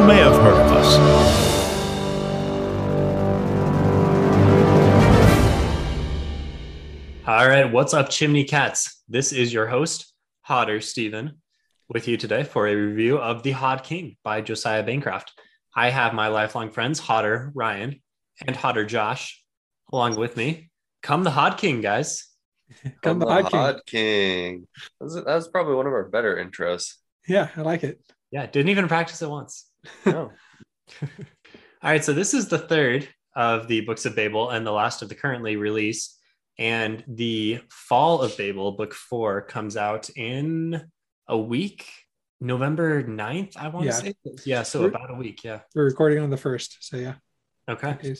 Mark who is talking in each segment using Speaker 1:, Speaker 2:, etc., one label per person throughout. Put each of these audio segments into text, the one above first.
Speaker 1: You may have heard of us.
Speaker 2: All right, what's up, Chimney Cats? This is your host, Hodder Stephen, with you today for a review of The Hod King by Josiah Bancroft. I have my lifelong friends, Hodder Ryan and Hodder Josh, along with me. Come the Hod King, guys.
Speaker 3: Come the
Speaker 4: the
Speaker 3: Hod King.
Speaker 4: Hod King. That was, that was probably one of our better intros.
Speaker 3: Yeah, I like it.
Speaker 2: Yeah, didn't even practice it once.
Speaker 4: No.
Speaker 2: All right, so this is the third of the Books of Babel and the last of the currently released. And the Fall of Babel, book four, comes out in a week, November 9th, I want
Speaker 3: Yeah.
Speaker 2: to say. Yeah, so
Speaker 3: We're-
Speaker 2: about a week. Yeah.
Speaker 3: We're recording on the first, so yeah.
Speaker 2: Okay.
Speaker 3: Okay.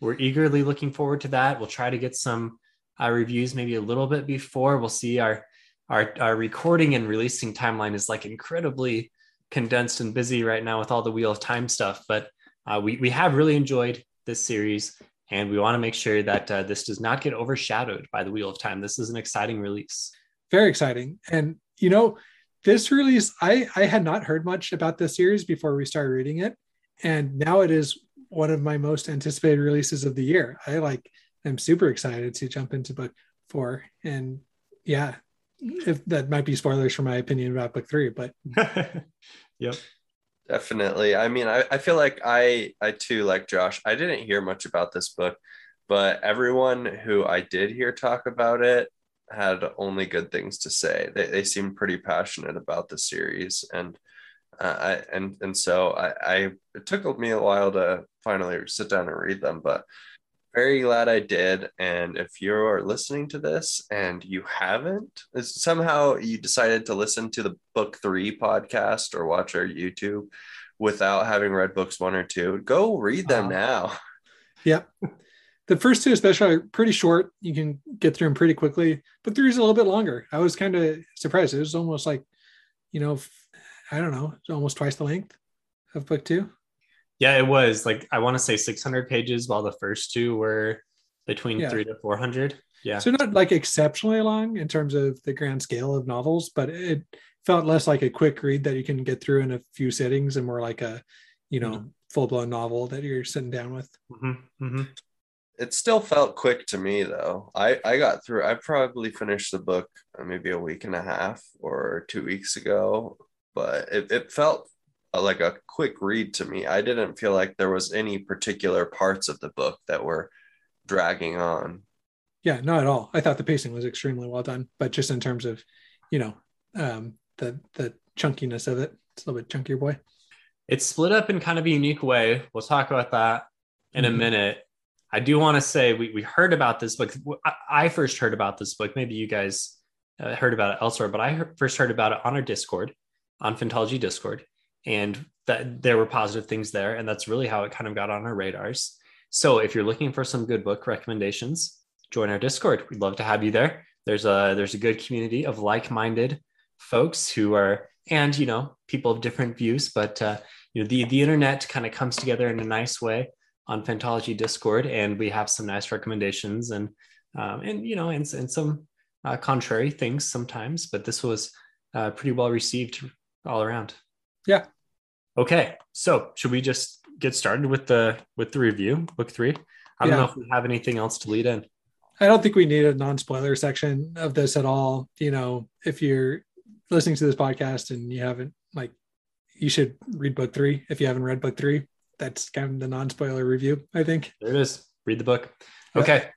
Speaker 2: We're eagerly looking forward to that. We'll try to get some uh, reviews maybe a little bit before. We'll see our, our our recording and releasing timeline is like incredibly condensed and busy right now with all the Wheel of Time stuff. But uh, we we have really enjoyed this series, and we want to make sure that uh, this does not get overshadowed by the Wheel of Time. This is an exciting release.
Speaker 3: Very exciting. And you know, this release, I I had not heard much about this series before we started reading it, and now it is one of my most anticipated releases of the year. I like I'm super excited to jump into book four, and yeah, if that might be spoilers for my opinion about book three, but
Speaker 2: yep.
Speaker 4: Definitely. I mean, I, I feel like I I too like Josh. I didn't hear much about this book, but everyone who I did hear talk about it had only good things to say. They they seemed pretty passionate about the series, and uh, I and and so I, I it took me a while to finally sit down and read them, but very glad I did. And if you're listening to this and you haven't, somehow you decided to listen to the book three podcast or watch our YouTube without having read books one or two, go read them
Speaker 3: Uh,
Speaker 4: now.
Speaker 3: yeah. The first two, especially, are pretty short. You can get through them pretty quickly. But three is a little bit longer. I was kind of surprised. It was almost like, you know, I don't know, almost twice the length of book two.
Speaker 2: Yeah, it was like I want to say 600 pages, while the first two were between
Speaker 3: Yeah.
Speaker 2: three to 400. Yeah.
Speaker 3: So not like exceptionally long in terms of the grand scale of novels, but it felt less like a quick read that you can get through in a few sittings and more like a, you know,
Speaker 2: Mhm.
Speaker 3: full blown novel that you're sitting down with.
Speaker 2: Mhm, mhm.
Speaker 4: It still felt quick to me though. I I got through. I probably finished the book uh, maybe a week and a half or two weeks ago, but it, it felt like a quick read to me. I didn't feel like there was any particular parts of the book that were dragging on.
Speaker 3: Yeah, not at all. I thought the pacing was extremely well done, but just in terms of, you know, um, the the chunkiness of it, it's a little bit chunkier boy.
Speaker 2: It's split up in kind of a unique way. We'll talk about that in
Speaker 3: Mhm.
Speaker 2: a minute. I do want to say we, we heard about this book. I- I first heard about this book. Maybe you guys uh, heard about it elsewhere, but I first heard about it on our Discord, on Phantology Discord, and that there were positive things there, and that's really how it kind of got on our radars. So if you're looking for some good book recommendations, join our Discord. We'd love to have you there. There's a there's a good community of like-minded folks who are and you know people of different views, but uh, you know the the internet kind of comes together in a nice way on Phantology Discord, and we have some nice recommendations and um, and you know and, and some uh, contrary things sometimes, but this was uh, pretty well received all around.
Speaker 3: Yeah.
Speaker 2: Okay, so should we just get started with the with the review, book three? I don't
Speaker 3: Yeah.
Speaker 2: know if we have anything else to lead in.
Speaker 3: I don't think we need a non-spoiler section of this at all. You know, if you're listening to this podcast and you haven't like you should read book three if you haven't read book three. That's kind of the non-spoiler review, I think.
Speaker 2: There it is. Read the book.
Speaker 3: Yeah.
Speaker 2: Okay.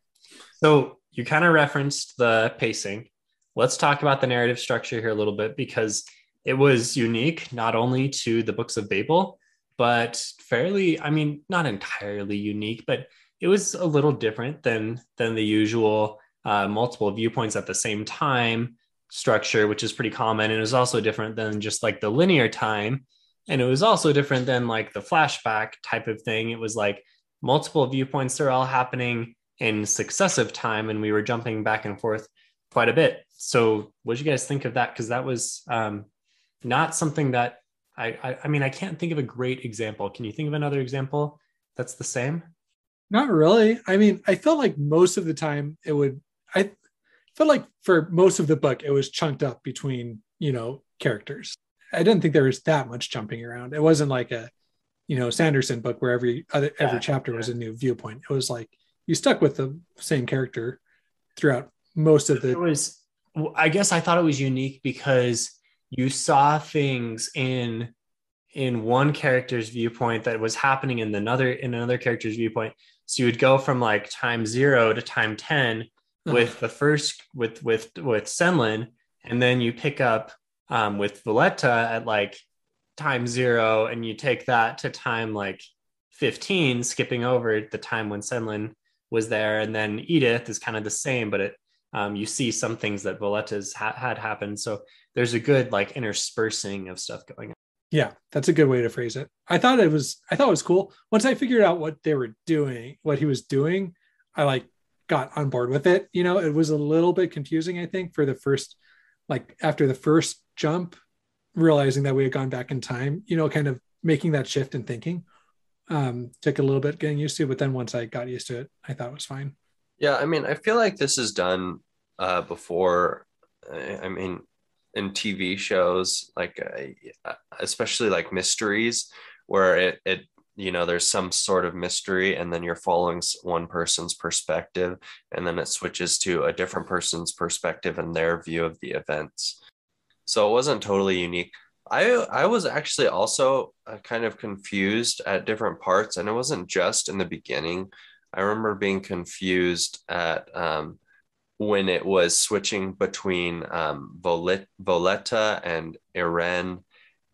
Speaker 2: So you kind of referenced the pacing. Let's talk about the narrative structure here a little bit because it was unique not only to the books of Babel, but fairly, I mean, not entirely unique, but it was a little different than than the usual uh, multiple viewpoints at the same time structure, which is pretty common. And it was also different than just like the linear time. And it was also different than like the flashback type of thing. It was like multiple viewpoints are all happening in successive time, and we were jumping back and forth quite a bit. So, what did you guys think of that? Because that was um, not something that I, I, I mean, I can't think of a great example. Can you think of another example that's the same?
Speaker 3: Not really. I mean, I felt like most of the time it would. I felt like for most of the book it was chunked up between you know characters. I didn't think there was that much jumping around. It wasn't like a you know Sanderson book where every other every
Speaker 2: Yeah,
Speaker 3: chapter
Speaker 2: yeah.
Speaker 3: was a new viewpoint. It was like you stuck with the same character throughout most of the it
Speaker 2: was i guess i thought it was unique because you saw things in in one character's viewpoint that was happening in another in another character's viewpoint so you would go from like time zero to time 10 with the first with with with senlin and then you pick up um, with voleta at like time zero and you take that to time like 15 skipping over the time when senlin was there and then edith is kind of the same but it um, you see some things that Voleta's ha- had happened. So there's a good like interspersing of stuff going on.
Speaker 3: Yeah, that's a good way to phrase it. I thought it was I thought it was cool. Once I figured out what they were doing, what he was doing, I like got on board with it. You know, it was a little bit confusing, I think, for the first like after the first jump, realizing that we had gone back in time, you know, kind of making that shift in thinking. Um, took a little bit getting used to, but then once I got used to it, I thought it was fine.
Speaker 4: Yeah, I mean, I feel like this is done uh, before. I I mean, in TV shows, like uh, especially like mysteries, where it it you know there's some sort of mystery, and then you're following one person's perspective, and then it switches to a different person's perspective and their view of the events. So it wasn't totally unique. I I was actually also uh, kind of confused at different parts, and it wasn't just in the beginning. I remember being confused at um, when it was switching between um, Volet- Voleta and Iren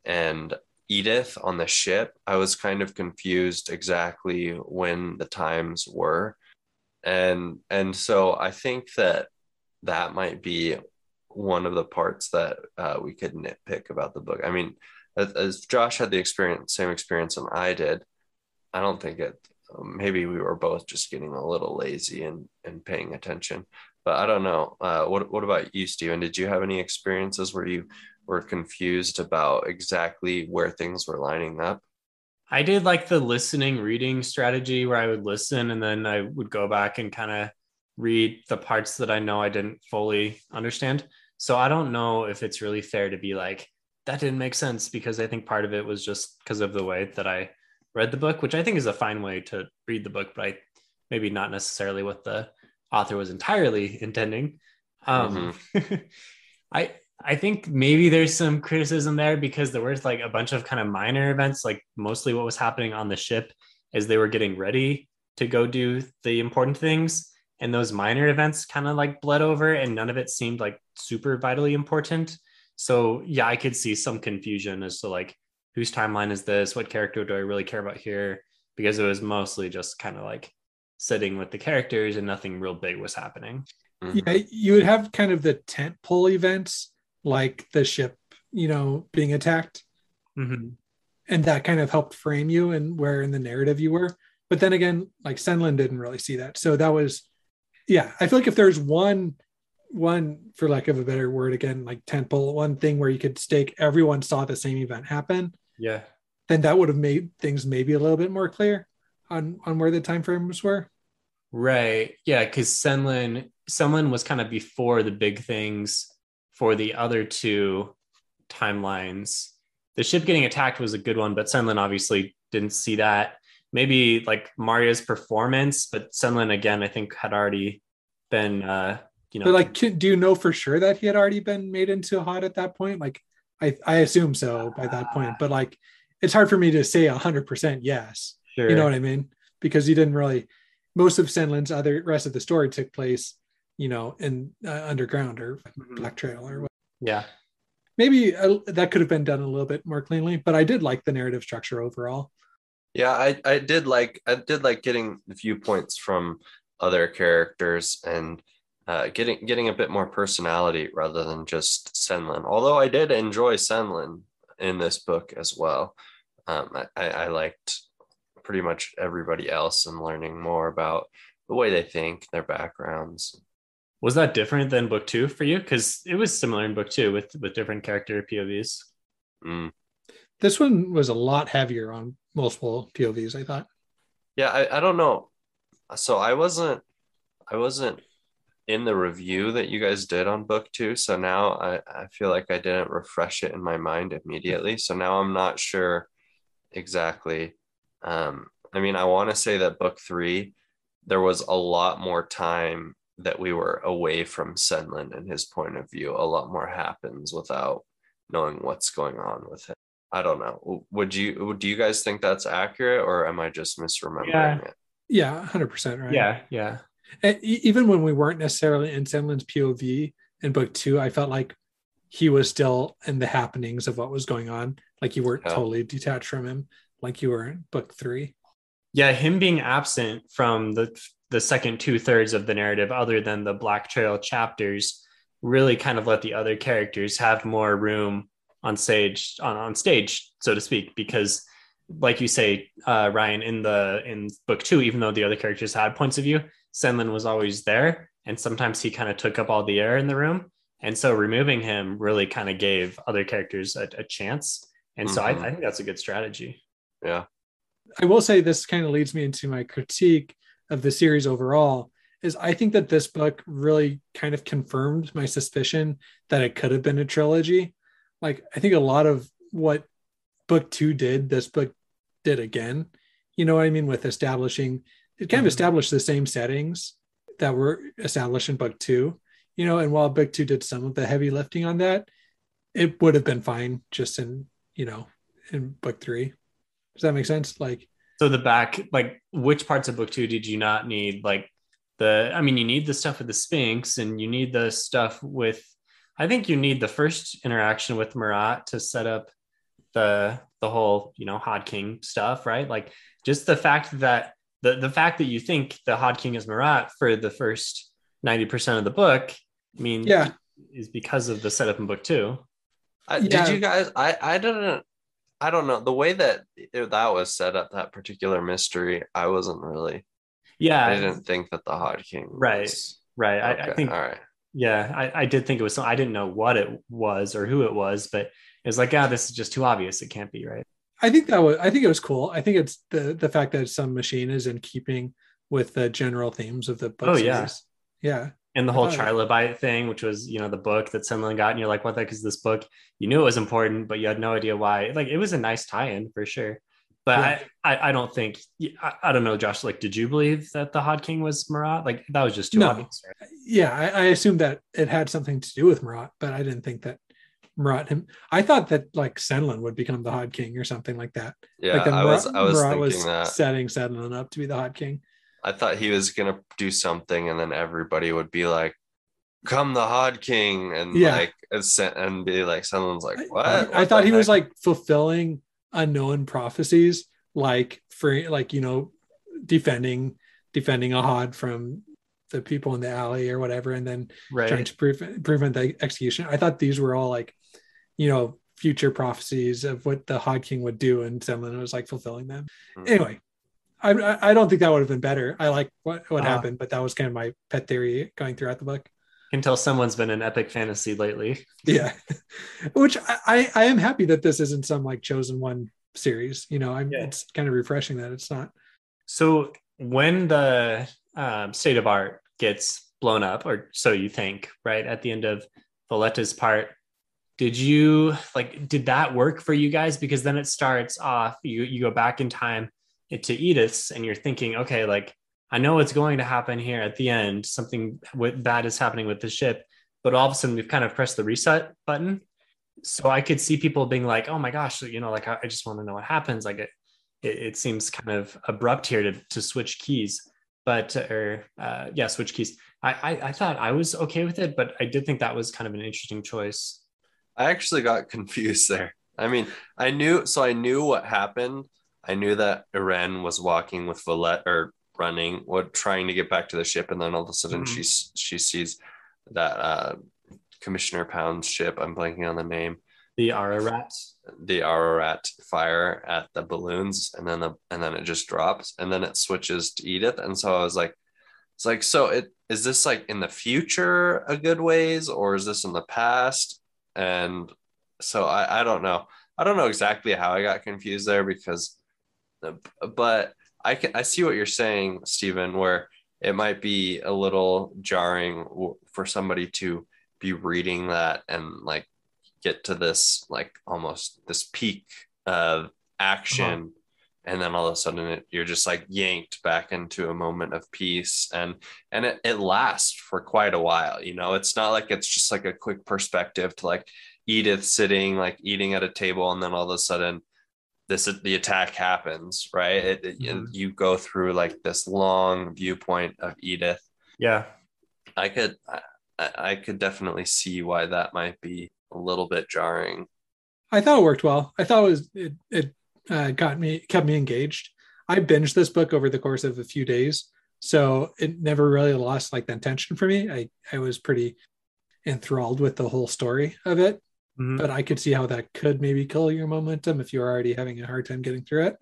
Speaker 4: and Edith on the ship. I was kind of confused exactly when the times were, and and so I think that that might be one of the parts that uh, we could nitpick about the book. I mean, as, as Josh had the experience, same experience and I did. I don't think it. Maybe we were both just getting a little lazy and and paying attention. But I don't know. Uh, what what about you, Steven? Did you have any experiences where you were confused about exactly where things were lining up?
Speaker 2: I did like the listening reading strategy where I would listen and then I would go back and kind of read the parts that I know I didn't fully understand. So I don't know if it's really fair to be like, that didn't make sense because I think part of it was just because of the way that I read the book, which I think is a fine way to read the book, but I maybe not necessarily what the author was entirely intending. Um, I I think maybe there's some criticism there because there was like a bunch of kind of minor events, like mostly what was happening on the ship as they were getting ready to go do the important things. And those minor events kind of like bled over, and none of it seemed like super vitally important. So, yeah, I could see some confusion as to like whose timeline is this? What character do I really care about here? Because it was mostly just kind of like sitting with the characters and nothing real big was happening.
Speaker 4: Mhm.
Speaker 3: yeah you would have kind of the tent pole events like the ship you know being attacked
Speaker 2: Mm-hmm.
Speaker 3: and that kind of helped frame you and where in the narrative you were but then again like senlin didn't really see that so that was yeah i feel like if there's one one for lack of a better word again like tent pole one thing where you could stake everyone saw the same event happen
Speaker 2: Yeah.
Speaker 3: then that would have made things maybe a little bit more clear on on where the time frames were
Speaker 2: Right. Yeah, because Senlin Senlin was kind of before the big things for the other two timelines. The ship getting attacked was a good one, but Senlin obviously didn't see that. Maybe like Maria's performance, but Senlin again, I think had already been uh you know
Speaker 3: but like do you know for sure that he had already been made into Hod at that point like i i assume so by that point but like it's hard for me to say 100% yes
Speaker 2: sure.
Speaker 3: you know what i mean because he didn't really most of senlin's other rest of the story took place you know in uh, underground or
Speaker 2: Mhm.
Speaker 3: black trail or what
Speaker 2: Yeah.
Speaker 3: maybe uh, that could have been done a little bit more cleanly but i did like the narrative structure overall
Speaker 4: Yeah, I, I did like I did like getting the viewpoints from other characters and uh, getting getting a bit more personality rather than just Senlin. Although I did enjoy Senlin in this book as well. Um, I, I liked pretty much everybody else and learning more about the way they think, their backgrounds.
Speaker 2: Was that different than book two for you? Because it was similar in book two with with different character POVs.
Speaker 4: Mm.
Speaker 3: This one was a lot heavier on multiple POVs, I thought.
Speaker 4: Yeah, I, I don't know. So I wasn't I wasn't in the review that you guys did on book two. So now I, I feel like I didn't refresh it in my mind immediately. So now I'm not sure exactly. Um, I mean, I want to say that book three, there was a lot more time that we were away from Senlin and his point of view. A lot more happens without knowing what's going on with him. I don't know. Would you do you guys think that's accurate or am I just misremembering
Speaker 2: Yeah.
Speaker 4: it?
Speaker 3: Yeah, 100%. Right.
Speaker 2: Yeah, yeah.
Speaker 3: And even when we weren't necessarily in Senlin's POV in book two, I felt like he was still in the happenings of what was going on. Like you weren't
Speaker 4: Yeah.
Speaker 3: totally detached from him, like you were in book three.
Speaker 2: Yeah, him being absent from the the second two thirds of the narrative, other than the Black Trail chapters, really kind of let the other characters have more room on stage on, on stage, so to speak, because like you say, uh, Ryan, in the in book two, even though the other characters had points of view, Senlin was always there, and sometimes he kind of took up all the air in the room, and so removing him really kind of gave other characters a, a chance, and so I. I think that's a good strategy.
Speaker 4: Yeah.
Speaker 3: I will say this kind of leads me into my critique of the series overall is I think that this book really kind of confirmed my suspicion that it could have been a trilogy. Like I think a lot of what book 2 did, this book did again. You know what I mean with establishing it kind of
Speaker 2: Mhm.
Speaker 3: established the same settings that were established in book 2. You know, and while book 2 did some of the heavy lifting on that, it would have been fine just in, you know, in book 3. Does that make sense? Like
Speaker 2: So the back, like which parts of book two did you not need? Like the, I mean, you need the stuff with the Sphinx and you need the stuff with, I think you need the first interaction with Marat to set up the the whole, you know, Hod King stuff, right? Like just the fact that the the fact that you think the Hod King is Marat for the first 90% of the book, I mean,
Speaker 3: Yeah.
Speaker 2: is because of the setup in book two.
Speaker 4: Uh, I,
Speaker 3: Yeah.
Speaker 4: Did you guys? I I didn't. I don't know the way that it, that was set up. That particular mystery, I wasn't really.
Speaker 2: Yeah.
Speaker 4: I didn't think that the Hod King.
Speaker 2: Right.
Speaker 4: was-
Speaker 2: Right. I, I think
Speaker 4: All right.
Speaker 2: Yeah, I, I did think it was. some- I didn't know what it was or who it was, but it was like, ah, this is just too obvious. It can't be right.
Speaker 3: I think that was I think it was cool. I think it's the the fact that some machine is in keeping with the general themes of the book.
Speaker 2: Oh, yeah.
Speaker 3: Yeah.
Speaker 2: And the whole
Speaker 3: Oh, yeah.
Speaker 2: trilobite thing, which was you know the book that someone got, and you're like, what the heck is this book? You knew it was important, but you had no idea why. Like it was a nice tie-in for sure. But
Speaker 3: Yeah.
Speaker 2: I, I, I don't think I, I don't know, Josh. Like, did you believe that the Hod King was Marat? Like that was just too
Speaker 3: No.
Speaker 2: obvious, right?
Speaker 3: Yeah. I, I assumed that it had something to do with Marat, but I didn't think that Marat him I thought that like Senlin would become the Hod King or something like that.
Speaker 4: Yeah,
Speaker 3: like that
Speaker 4: I was.
Speaker 3: Marat-
Speaker 4: I was
Speaker 3: Marat
Speaker 4: thinking
Speaker 3: was
Speaker 4: that.
Speaker 3: setting Senlin up to be the Hod King.
Speaker 4: I thought he was gonna do something, and then everybody would be like, "Come, the Hod King," and
Speaker 3: Yeah.
Speaker 4: like and be like, someone's like,
Speaker 3: I-
Speaker 4: "What?"
Speaker 3: I,
Speaker 4: What
Speaker 3: I thought
Speaker 4: the
Speaker 3: he was like fulfilling unknown prophecies, like for like you know, defending defending a Hod from the people in the alley or whatever, and then trying to prevent prevent the execution. I thought these were all like, you know, future prophecies of what the Hod King would do, and someone was like fulfilling them.
Speaker 4: Hmm.
Speaker 3: Anyway. I, I don't think that would have been better. I like what, what
Speaker 2: Uh,
Speaker 3: happened, but that was kind of my pet theory going throughout the book.
Speaker 2: Can tell someone's been in epic fantasy lately.
Speaker 3: yeah which I, I am happy that this isn't some like chosen one series you know i'm
Speaker 2: Yeah.
Speaker 3: it's kind of refreshing that it's not
Speaker 2: So when the um, state of art gets blown up, or so you think, right at the end of Voleta's part, did you like? Did that work for you guys? Because then it starts off. You you go back in time to Edith's, and you're thinking, okay, like I know what's going to happen here at the end. Something with, bad is happening with the ship, but all of a sudden we've kind of pressed the reset button. So I could see people being like, "Oh my gosh, you know, like I, I just want to know what happens." Like it, it, it seems kind of abrupt here to, to switch keys but or uh, yeah switch keys I, I i thought i was okay with it but i did think that was kind of an interesting choice
Speaker 4: I actually got confused there. I mean, I knew so I knew what happened. I knew that Iren was walking with Voleta or running, or trying to get back to the ship, and then all of a sudden
Speaker 2: Mhm.
Speaker 4: she's she sees that uh, Commissioner Pound's ship. I'm blanking on the name.
Speaker 2: The Ararat.
Speaker 4: The Ararat fire at the balloons, and then the and then it just drops, and then it switches to Edith, and so I was like, it's like so it is this like in the future a good ways, or is this in the past? And so I I don't know. I don't know exactly how I got confused there because, but I can I see what you're saying, Stephen, where it might be a little jarring for somebody to be reading that and like get to this like almost this peak of action. Uh-huh. And then all of a sudden it, you're just like yanked back into a moment of peace. And and it, it lasts for quite a while you know? It's not like it's just like a quick perspective to like edith sitting like eating at a table and then all of a sudden this the attack happens right it, it-
Speaker 2: Mhm.
Speaker 4: you go through like this long viewpoint of edith
Speaker 2: Yeah.
Speaker 4: i could I, I I could definitely see why that might be a little bit jarring
Speaker 3: I thought it worked well. I thought it was it it uh, got me kept me engaged. I binged this book over the course of a few days, so it never really lost like the intention for me. I I was pretty enthralled with the whole story of it,
Speaker 2: Mhm.
Speaker 3: but I could see how that could maybe kill your momentum if you're already having a hard time getting through it.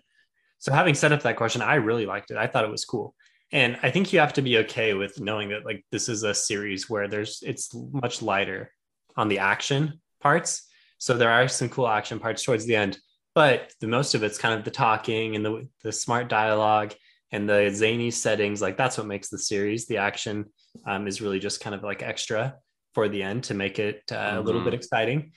Speaker 2: So having set up that question, I really liked it. I thought it was cool. And I think you have to be okay with knowing that like this is a series where there's it's much lighter on the action parts. So there are some cool action parts towards the end, but the most of it's kind of the talking and the the smart dialogue and the zany settings. Like that's what makes the series. The action um, is really just kind of like extra for the end to make it uh, a little bit exciting.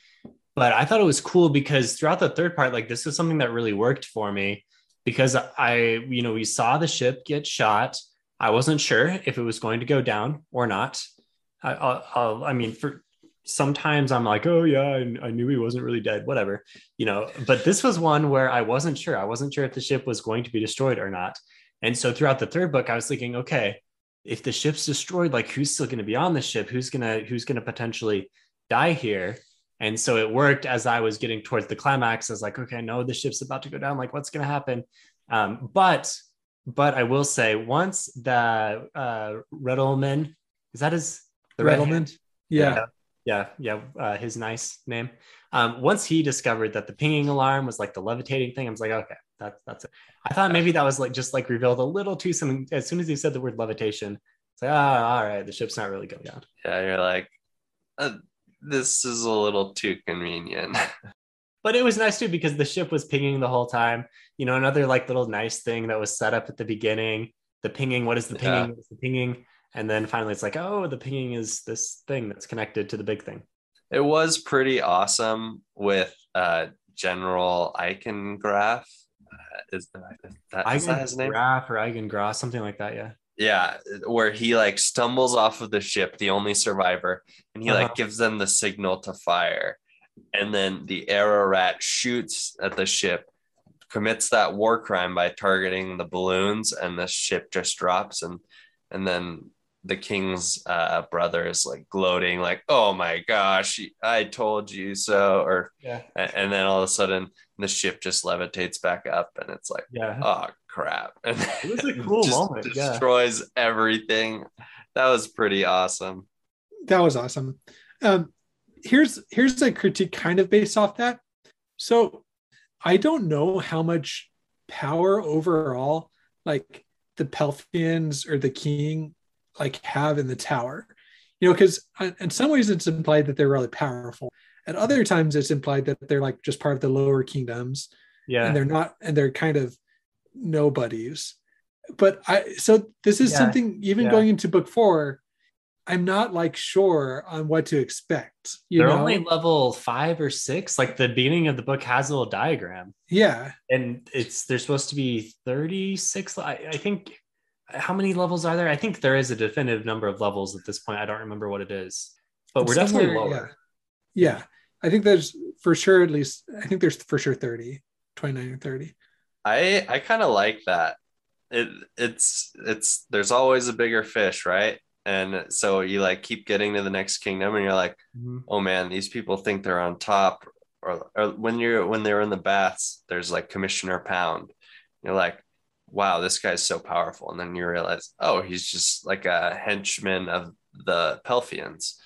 Speaker 2: But I thought it was cool because throughout the third part, like this is something that really worked for me because I, you know, we saw the ship get shot. I wasn't sure if it was going to go down or not. I, I'll, I'll, I mean, for sometimes I'm like, oh yeah, I, I knew he wasn't really dead, whatever, you know. But this was one where I wasn't sure. I wasn't sure if the ship was going to be destroyed or not. And so throughout the third book, I was thinking, okay, if the ship's destroyed, like who's still going to be on the ship? Who's gonna who's gonna potentially die here? And so it worked as I was getting towards the climax. I was like, okay, no, the ship's about to go down. Like, what's going to happen? Um, but, but I will say, once the uh, Reddleman, is that his the red
Speaker 3: Reddleman,
Speaker 2: hand?
Speaker 3: yeah.
Speaker 2: yeah, yeah, uh, his nice name. Um, once he discovered that the pinging alarm was like the levitating thing, I was like, okay, that's that's it. I thought maybe that was like just like revealed a little too soon. As soon as he said the word levitation, it's like, ah, all right, the ship's not really going down.
Speaker 4: yeah you're like uh, this is a little too convenient
Speaker 2: but it was nice too because the ship was pinging the whole time. You know, another like little nice thing that was set up at the beginning. The pinging, what is the pinging?
Speaker 4: Yeah.
Speaker 2: What is the pinging? And then finally, it's like, oh, the pinging is this thing that's connected to the big thing.
Speaker 4: it was pretty awesome with uh general Eichengraf. Uh, is that, is that his name
Speaker 2: Graf or Eigengraf, something like that. Yeah.
Speaker 4: yeah where he like stumbles off of the ship the only survivor and he
Speaker 2: Uh-huh.
Speaker 4: like gives them the signal to fire and then the Ararat shoots at the ship commits that war crime by targeting the balloons and the ship just drops and and then the king's uh, brother is like gloating like oh my gosh i told you so or
Speaker 2: Yeah.
Speaker 4: and then all of a sudden the ship just levitates back up and it's like
Speaker 2: Yeah.
Speaker 4: oh crap and
Speaker 2: It was a cool
Speaker 4: just
Speaker 2: moment, yeah.
Speaker 4: destroys everything that was pretty awesome
Speaker 3: that was awesome. Um, here's here's a critique kind of based off that. So I don't know how much power overall like the Pelphians or the king like have in the tower. You know, because in some ways it's implied that they're really powerful. At other times it's implied that they're like just part of the lower kingdoms
Speaker 2: Yeah.
Speaker 3: and they're not and they're kind of nobodies but i so this is
Speaker 2: Yeah,
Speaker 3: something even
Speaker 2: yeah.
Speaker 3: going into book four i'm not like sure on what to expect you
Speaker 2: They're
Speaker 3: know
Speaker 2: only level five or six. Like the beginning of the book has a little diagram,
Speaker 3: yeah
Speaker 2: and it's they're supposed to be 36. I, I think how many levels are there? I think there is a definitive number of levels at this point. I don't remember what it is, but we're definitely lower.
Speaker 3: yeah yeah i think there's for sure at least i think there's for sure 30 29 or 30
Speaker 4: i i kind of like that it it's it's there's always a bigger fish right and so you like keep getting to the next kingdom and you're like
Speaker 2: Mhm.
Speaker 4: oh man these people think they're on top or, or when you're when they're in the baths there's like commissioner pound you're like wow, this guy's so powerful. And then you realize, oh, he's just like a henchman of the Pelphians.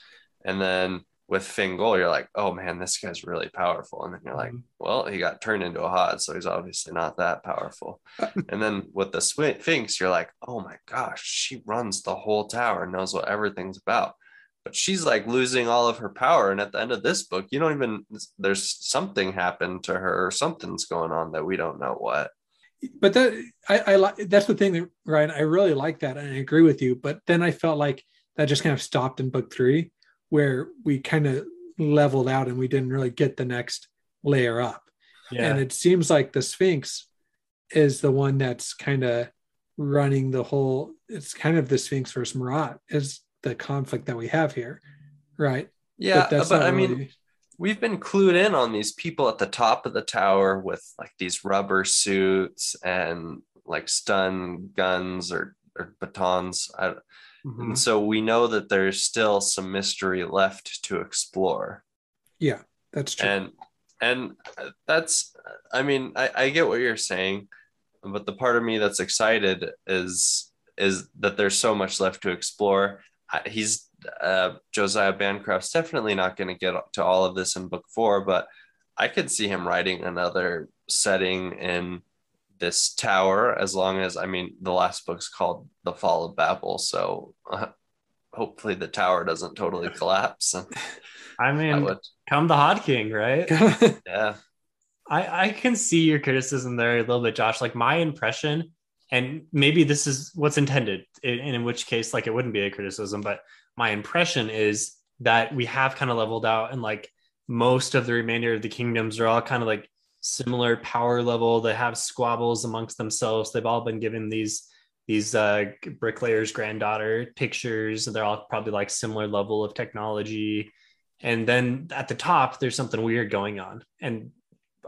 Speaker 4: And then with Finn Goll, you're like, oh man, this guy's really powerful. And then you're like,
Speaker 2: Mm-hmm.
Speaker 4: well, he got turned into a Hod, so he's obviously not that powerful. and then with the Sphinx, you're like, oh my gosh, she runs the whole tower and knows what everything's about. But she's like losing all of her power. And at the end of this book, you don't even, there's something happened to her or something's going on that we don't know what.
Speaker 3: but that I, I like that's the thing that Ryan I really like that and I agree with you. But then I felt like that just kind of stopped in book three, where we kind of leveled out and we didn't really get the next layer up.
Speaker 2: Yeah.
Speaker 3: And it seems like the Sphinx is the one that's kind of running the whole. It's kind of the Sphinx versus Marat is the conflict that we have here, right?
Speaker 4: Yeah. But, but I mean, we've been clued in on these people at the top of the tower with like these rubber suits and like stun guns or, or batons. I,
Speaker 2: Mhm.
Speaker 4: And so we know that there's still some mystery left to explore.
Speaker 3: yeah, that's true.
Speaker 4: And and that's I mean, I, I get what you're saying, but the part of me that's excited is is that there's so much left to explore. He's uh, Josiah Bancroft's definitely not going to get to all of this in book four, but I could see him writing another setting in this tower as long as I mean the last book's called The Fall of Babel, so uh, hopefully the tower doesn't totally collapse. And
Speaker 2: I mean,
Speaker 4: would,
Speaker 2: come the Hod King, right?
Speaker 4: yeah,
Speaker 2: I, I can see your criticism there a little bit, Josh. Like my impression, and maybe this is what's intended, and in which case, like it wouldn't be a criticism, but my impression is that we have kind of leveled out, and like most of the remainder of the kingdoms are all kind of like similar power level. They have squabbles amongst themselves. They've all been given these these uh, bricklayer's granddaughter pictures. They're all probably like similar level of technology. And then at the top, there's something weird going on, and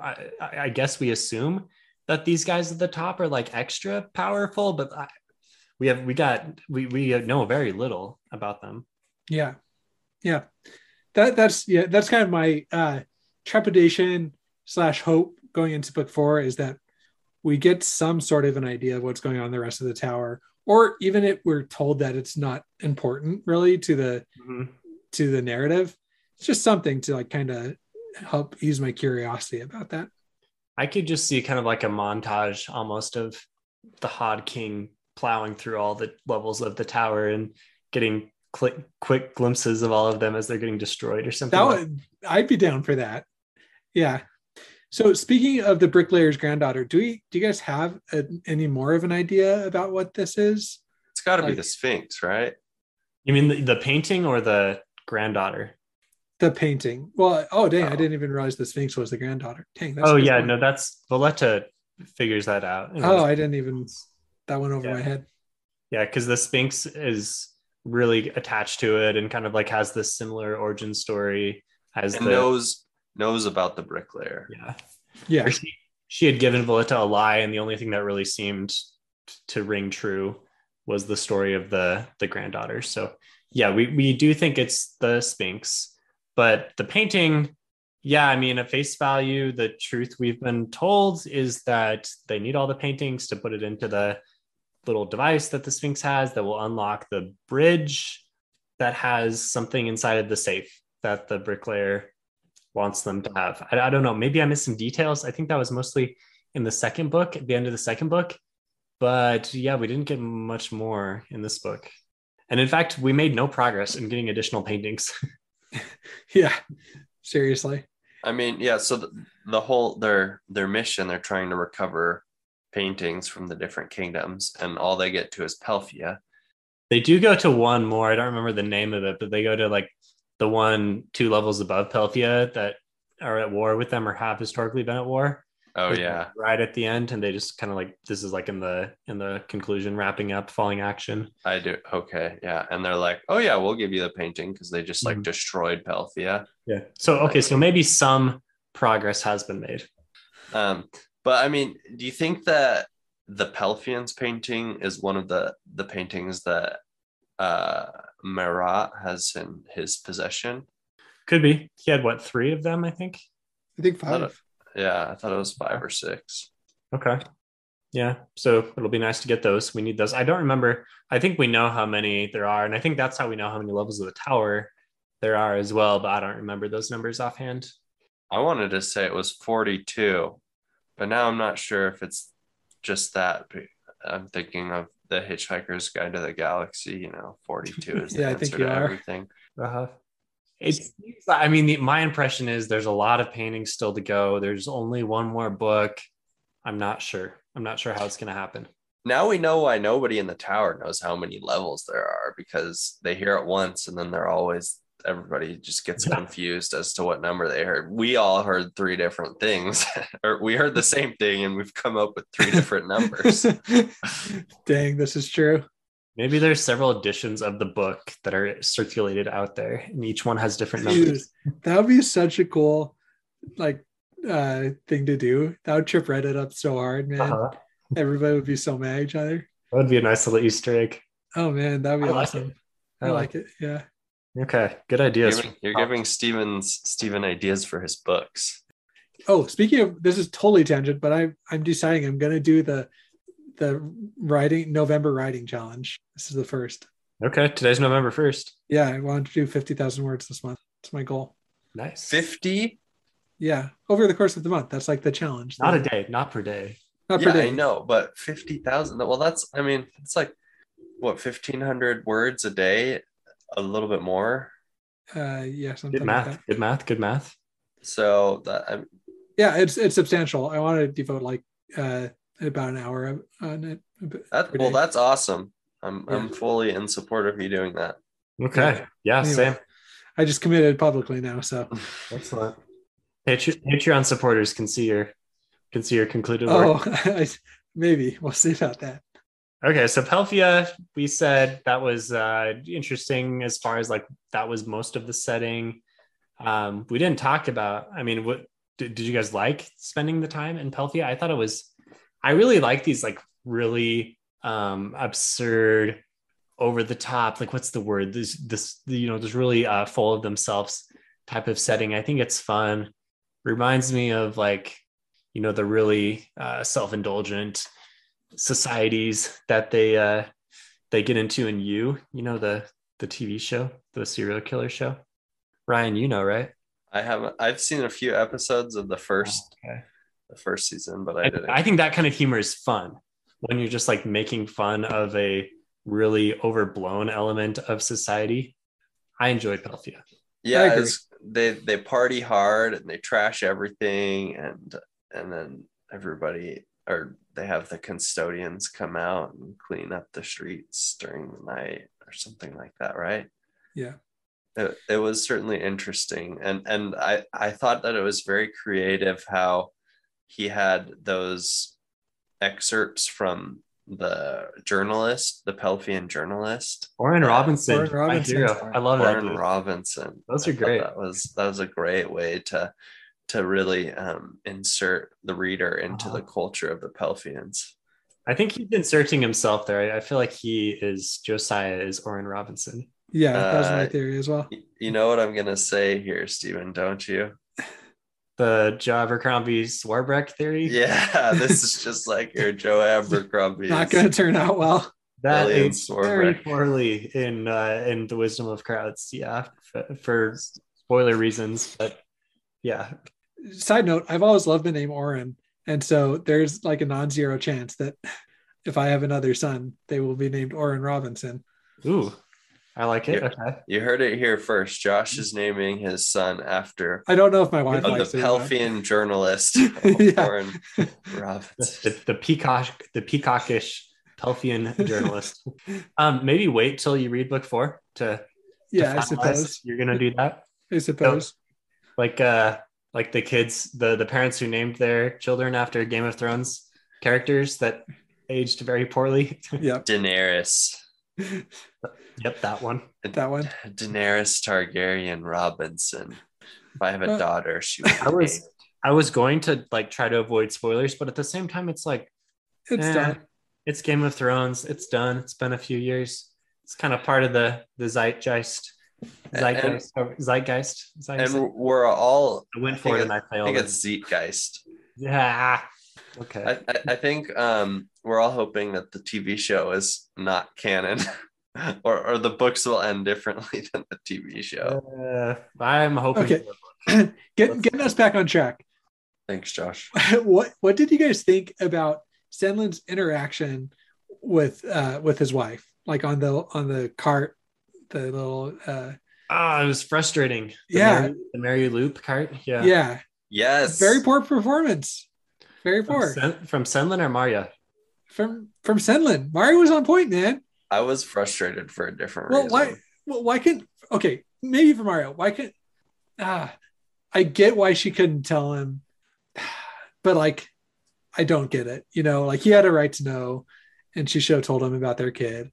Speaker 2: I, I guess we assume that these guys at the top are like extra powerful, but I, we have we got we we know very little about them.
Speaker 3: Yeah. Yeah. That that's yeah, that's kind of my uh trepidation slash hope going into book four is that we get some sort of an idea of what's going on in the rest of the tower. Or even if we're told that it's not important really to the mm-hmm. to the narrative. It's just something to like kind of help ease my curiosity about that.
Speaker 2: I could just see kind of like a montage almost of the Hod King plowing through all the levels of the tower and getting quick quick glimpses of all of them as they're getting destroyed or something.
Speaker 3: That
Speaker 2: like-
Speaker 3: would I'd be down for that. Yeah. So speaking of the bricklayer's granddaughter, do we do you guys have a, any more of an idea about what this is?
Speaker 4: it's got to be the Sphinx, right?
Speaker 2: You mean the, the painting or the granddaughter?
Speaker 3: The painting. Well, oh dang, I
Speaker 4: Oh.
Speaker 3: didn't even realize the Sphinx was the granddaughter. Dang. That's
Speaker 2: Oh yeah,
Speaker 3: point.
Speaker 2: no, that's Voleta figures that out.
Speaker 3: Oh, I didn't even that went over
Speaker 2: Yeah.
Speaker 3: my head.
Speaker 2: Yeah, because the Sphinx is really attached to it and kind of like has this similar origin story as
Speaker 4: And
Speaker 2: the
Speaker 4: knows knows about the bricklayer.
Speaker 2: yeah.
Speaker 3: Yeah.
Speaker 2: She, she had given Voleta a lie, and the only thing that really seemed to ring true was the story of the the granddaughter. So yeah, we we do think it's the Sphinx, but the painting, yeah, I mean, at face value, the truth we've been told is that they need all the paintings to put it into the little device that the Sphinx has that will unlock the bridge that has something inside of the safe that the bricklayer wants them to have. I, I don't know. Maybe I missed some details. I think that was mostly in the second book, at the end of the second book. But yeah, we didn't get much more in this book. And in fact, we made no progress in getting additional paintings.
Speaker 3: Yeah. Seriously.
Speaker 4: I mean, yeah. So the, the whole their their mission, they're trying to recover paintings from the different kingdoms, and all they get to is Pelphia.
Speaker 2: they do go to one more. I don't remember the name of it, but they go to like the one two levels above Pelphia that are at war with them or have historically been at war.
Speaker 4: Oh yeah,
Speaker 2: Right at the end, and they just kind of like this is like in the in the conclusion, wrapping up, falling action.
Speaker 4: I do. Okay, yeah, and they're like, oh yeah, we'll give you the painting because they just like
Speaker 2: Mhm.
Speaker 4: destroyed Pelphia.
Speaker 2: Yeah. So okay, so maybe some progress has been made.
Speaker 4: Um, but I mean, do you think that the Pelphians painting is one of the the paintings that uh Marat has in his possession?
Speaker 2: Could be. He had what three of them, I think.
Speaker 3: I think
Speaker 4: Not a-
Speaker 3: five.
Speaker 4: Yeah, I thought it was five or six.
Speaker 2: Okay. Yeah, so it'll be nice to get those. We need those. I don't remember. I think we know how many there are, and I think that's how we know how many levels of the tower there are as well. But I don't remember those numbers offhand.
Speaker 4: I wanted to say it was 42, but now I'm not sure if it's just that. I'm thinking of the Hitchhiker's Guide to the Galaxy. You know, 42 is the
Speaker 3: Yeah, I
Speaker 4: answer
Speaker 3: think
Speaker 4: to
Speaker 3: are.
Speaker 4: everything.
Speaker 2: Uh-huh. It's, I mean, the, my impression is there's a lot of paintings still to go. There's only one more book. I'm not sure. I'm not sure how it's going to happen.
Speaker 4: Now we know why nobody in the tower knows how many levels there are because they hear it once and then they're always everybody just gets
Speaker 2: Yeah.
Speaker 4: confused as to what number they heard. We all heard three different things, or we heard the same thing and we've come up with three different numbers.
Speaker 3: Dang, this is true.
Speaker 2: Maybe there's several editions of the book that are circulated out there, and each one has different
Speaker 3: Dude,
Speaker 2: numbers.
Speaker 3: that would be such a cool like uh thing to do. That would trip Reddit up so hard, man.
Speaker 2: Uh-huh.
Speaker 3: Everybody would be so mad at each other.
Speaker 2: That would be a nice little Easter egg.
Speaker 3: Oh man, that would be
Speaker 2: I like
Speaker 3: awesome.
Speaker 2: it.
Speaker 3: I like it. Yeah.
Speaker 2: Okay, good
Speaker 4: You're
Speaker 2: ideas.
Speaker 4: giving, you're giving Steven's Steven ideas for his books.
Speaker 3: Oh, speaking of this is totally tangent, but I I'm deciding I'm gonna do the the writing November writing challenge. This is the first.
Speaker 2: Okay, today's November 1st.
Speaker 3: Yeah, I want to do fifty thousand words this month. It's my goal.
Speaker 2: Nice.
Speaker 4: 50?
Speaker 3: Yeah, over the course of the month. That's like the challenge.
Speaker 2: Not a day, not per day.
Speaker 3: Not
Speaker 4: Yeah,
Speaker 3: per day.
Speaker 4: I know, but 50,000. Well, that's, I mean, it's like, what, 1,500 words a day? A little bit more.
Speaker 3: Uh, yeah, something
Speaker 2: Good
Speaker 3: like
Speaker 2: math.
Speaker 3: that.
Speaker 2: Good math. Good math.
Speaker 4: So that, I'm,
Speaker 3: Yeah, it's it's substantial. I want to devote like uh about an hour on it.
Speaker 4: that, well,
Speaker 3: day.
Speaker 4: that's awesome. I'm, I'm fully in support of you doing that.
Speaker 2: Okay. Yeah,
Speaker 3: Anyway.
Speaker 2: same.
Speaker 3: I just committed publicly now, so
Speaker 2: Excellent. Patreon supporters can see your can see your concluded work.
Speaker 3: oh, I, maybe we'll see about that.
Speaker 2: Okay, so Pelphia, we said that was uh, interesting as far as like that was most of the setting. Um, we didn't talk about. I mean, what did, did you guys like spending the time in Pelphia? I thought it was. I really like these like really um, absurd, over the top. Like what's the word? This this you know this really uh, full of themselves type of setting. I think it's fun. Reminds me of like you know the really uh, self indulgent societies that they uh they get into in you you know the the tv show the serial killer show ryan you know right
Speaker 4: I haven't, I've seen a few episodes of the first,
Speaker 2: okay.
Speaker 4: the first season, but I
Speaker 2: I,
Speaker 4: didn't.
Speaker 2: I think that kind of humor is fun when you're just like making fun of a really overblown element of society i enjoy pelphia
Speaker 4: yeah, they, they party hard and they trash everything. And, and then everybody, or they have the custodians come out and clean up the streets during the night or something like that. Right.
Speaker 3: Yeah.
Speaker 4: it, it was certainly interesting and and i i thought that it was very creative how he had those excerpts from the journalist the pelphian journalist
Speaker 2: Oren
Speaker 4: uh,
Speaker 2: Robinson,
Speaker 3: Oren
Speaker 2: my
Speaker 3: Robinson's
Speaker 2: hero.
Speaker 3: fine.
Speaker 2: I love that.
Speaker 4: Warren
Speaker 2: dude.
Speaker 4: robinson
Speaker 2: Those are great.
Speaker 4: that was that was a great way to to really um, insert the reader into
Speaker 2: Uh-huh.
Speaker 4: the culture of the pelphians
Speaker 2: I think he's inserting himself there. I, I feel like he is Josiah is Oren Robinson.
Speaker 3: Yeah, that was my
Speaker 4: Uh,
Speaker 3: theory as well.
Speaker 4: Y- you know what i'm gonna say here stephen don't you
Speaker 2: The Joe Abercrombie Sworbreck theory.
Speaker 4: yeah this is just like your joe abercrombie
Speaker 3: Not going to turn out well.
Speaker 2: that
Speaker 4: William
Speaker 2: is very
Speaker 4: Sworbreck.
Speaker 2: poorly in uh, in the wisdom of crowds. Yeah, for, for spoiler reasons, but yeah,
Speaker 3: Side note: I've always loved the name Oren, and so there's like a non-zero chance that if I have another son, they will be named Oren Robinson.
Speaker 2: ooh, I like it.
Speaker 4: Yeah.
Speaker 2: Okay,
Speaker 4: You heard it here first. Josh is naming his son after
Speaker 3: I don't know if my wife
Speaker 4: uh, the
Speaker 3: likes it. or not.
Speaker 4: Pelphian journalist,
Speaker 3: Yeah.
Speaker 4: Warren
Speaker 2: the,
Speaker 4: Robinson.
Speaker 2: the, the peacock, the peacockish Pelphian journalist. Um, maybe wait till you read book four to. to
Speaker 3: Yeah, I suppose.
Speaker 2: you're gonna do that.
Speaker 3: I suppose.
Speaker 2: Like uh, like the kids, the the parents who named their children after Game of Thrones characters that aged very poorly.
Speaker 3: Yep,
Speaker 4: Daenerys.
Speaker 2: yep, that one.
Speaker 3: that one.
Speaker 4: Daenerys Targaryen Robinson. If I have a
Speaker 3: Uh,
Speaker 4: daughter, she would
Speaker 2: I was
Speaker 4: named-
Speaker 2: I was going to like try to avoid spoilers, but at the same time, it's like
Speaker 3: It's
Speaker 2: eh,
Speaker 3: done.
Speaker 2: It's Game of Thrones. It's done. It's been a few years. It's kind of part of the the zeitgeist. Zeitgeist. or zeitgeist. Is that how you say it?
Speaker 4: and we're all
Speaker 2: I went
Speaker 4: I
Speaker 2: for it
Speaker 4: think
Speaker 2: and I failed.
Speaker 4: I
Speaker 2: think
Speaker 4: it's Zeitgeist.
Speaker 2: yeah. Okay.
Speaker 4: I, I, I think um, we're all hoping that the TV show is not canon, or or the books will end differently than the TV show.
Speaker 2: Uh, I'm hoping.
Speaker 3: Okay.
Speaker 2: for-
Speaker 3: Get, getting us back on track.
Speaker 4: Thanks, Josh.
Speaker 3: what what did you guys think about Senlin's interaction with uh with his wife? Like on the on the cart, the little uh
Speaker 2: Ah, it was frustrating. The
Speaker 3: Yeah.
Speaker 2: Mary, the Mary Loop cart. Yeah.
Speaker 3: yeah,
Speaker 4: Yes.
Speaker 3: very poor performance. Very
Speaker 2: From,
Speaker 3: poor
Speaker 2: Sen- from Senlin or Maria.
Speaker 3: from from Senlin. Mario was on point, man.
Speaker 4: I was frustrated for a different
Speaker 3: Well,
Speaker 4: reason.
Speaker 3: why well why can't okay, maybe for Mario, why can't ah I get why she couldn't tell him, but like I don't get it. You know, like he had a right to know, and she should have told him about their kid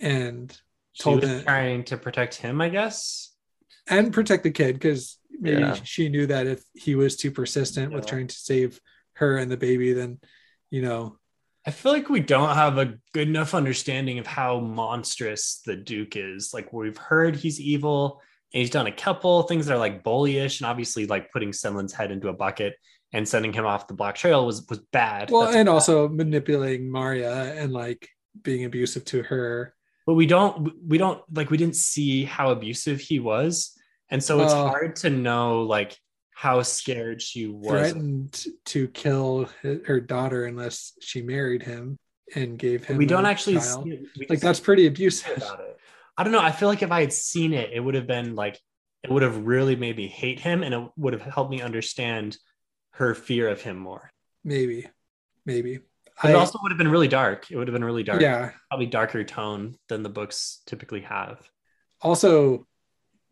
Speaker 3: and
Speaker 2: She
Speaker 3: told
Speaker 2: was
Speaker 3: him
Speaker 2: trying to protect him, I guess.
Speaker 3: and protect the kid because maybe
Speaker 4: Yeah.
Speaker 3: she knew that if he was too persistent with trying to save her and the baby, then you know,
Speaker 2: I feel like we don't have a good enough understanding of how monstrous the Duke is. Like we've heard he's evil and he's done a couple things that are like bullyish and obviously like putting Senlin's head into a bucket and sending him off the black trail was was bad.
Speaker 3: well,
Speaker 2: That's
Speaker 3: and
Speaker 2: bad.
Speaker 3: also manipulating Maria and like being abusive to her.
Speaker 2: But we don't we don't like we didn't see how abusive he was. And so it's
Speaker 3: Oh.
Speaker 2: hard to know like how scared she was.
Speaker 3: threatened to kill her daughter unless she married him and gave him.
Speaker 2: we don't actually
Speaker 3: child.
Speaker 2: see it. We
Speaker 3: like that's pretty abusive.
Speaker 2: about it. I don't know. I feel like if I had seen it, it would have been like it would have really made me hate him, and it would have helped me understand her fear of him more.
Speaker 3: Maybe, maybe.
Speaker 2: But it also would have been really dark. It would have been really dark.
Speaker 3: yeah.
Speaker 2: Probably darker tone than the books typically have.
Speaker 3: Also,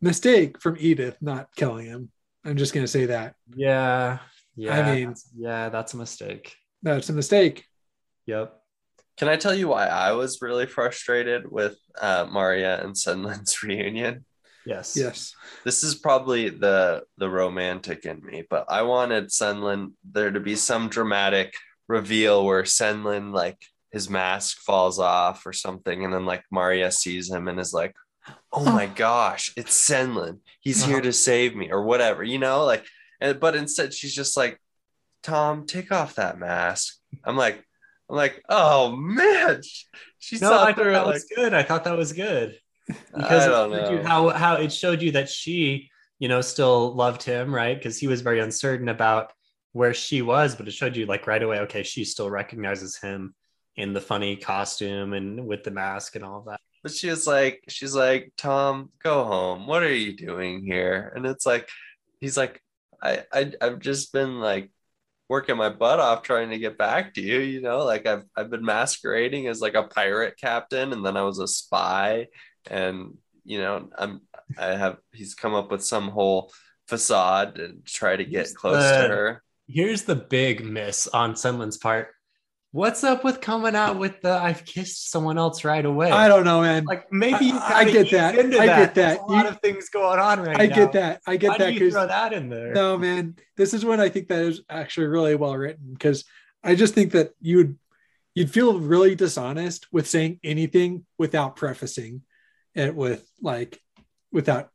Speaker 3: mistake from Edith not killing him. I'm just gonna say that
Speaker 2: Yeah. Yeah.
Speaker 3: I
Speaker 2: mean- yeah, that's a mistake.
Speaker 3: that's a mistake.
Speaker 2: Yep.
Speaker 4: Can I tell you why I was really frustrated with uh, Maria and Senlin's reunion?
Speaker 2: Yes.
Speaker 3: Yes.
Speaker 4: This is probably the the romantic in me, but I wanted Sunland there to be some dramatic reveal where Senlin like his mask falls off or something, and then like Maria sees him and is like, "Oh my gosh, it's Senlin! He's here to save me," or whatever, you know, like. And but instead, she's just like, "Tom, take off that mask." I'm like, I'm like, "Oh man!" She
Speaker 2: No, I thought
Speaker 4: through it
Speaker 2: that
Speaker 4: like
Speaker 2: was good. I thought that was good. because
Speaker 4: I
Speaker 2: it
Speaker 4: don't
Speaker 2: showed you how how it showed you that she you know still loved him right because he was very uncertain about where she was but it showed you like right away okay she still recognizes him in the funny costume and with the mask and all that
Speaker 4: But she was like, she's like, Tom, go home. What are you doing here? And it's like, he's like, I, I I've just been like working my butt off trying to get back to you, you know, like I've I've been masquerading as like a pirate captain and then I was a spy and you know, I'm I have he's come up with some whole facade and try to get close
Speaker 2: Uh,
Speaker 4: to her.
Speaker 2: Here's the big miss on Senlin's part what's up with coming out with the i've kissed someone else right away
Speaker 3: I don't know, man.
Speaker 2: like maybe
Speaker 3: I- I get that. I get
Speaker 2: There's
Speaker 3: that.
Speaker 2: a lot
Speaker 3: You-
Speaker 2: of things going on right
Speaker 3: I
Speaker 2: now
Speaker 3: get that. I get
Speaker 2: Why
Speaker 3: that
Speaker 2: do you throw that in there
Speaker 3: no, man, this is when I think that is actually really well written because I just think that you'd you'd feel really dishonest with saying anything without prefacing it with like without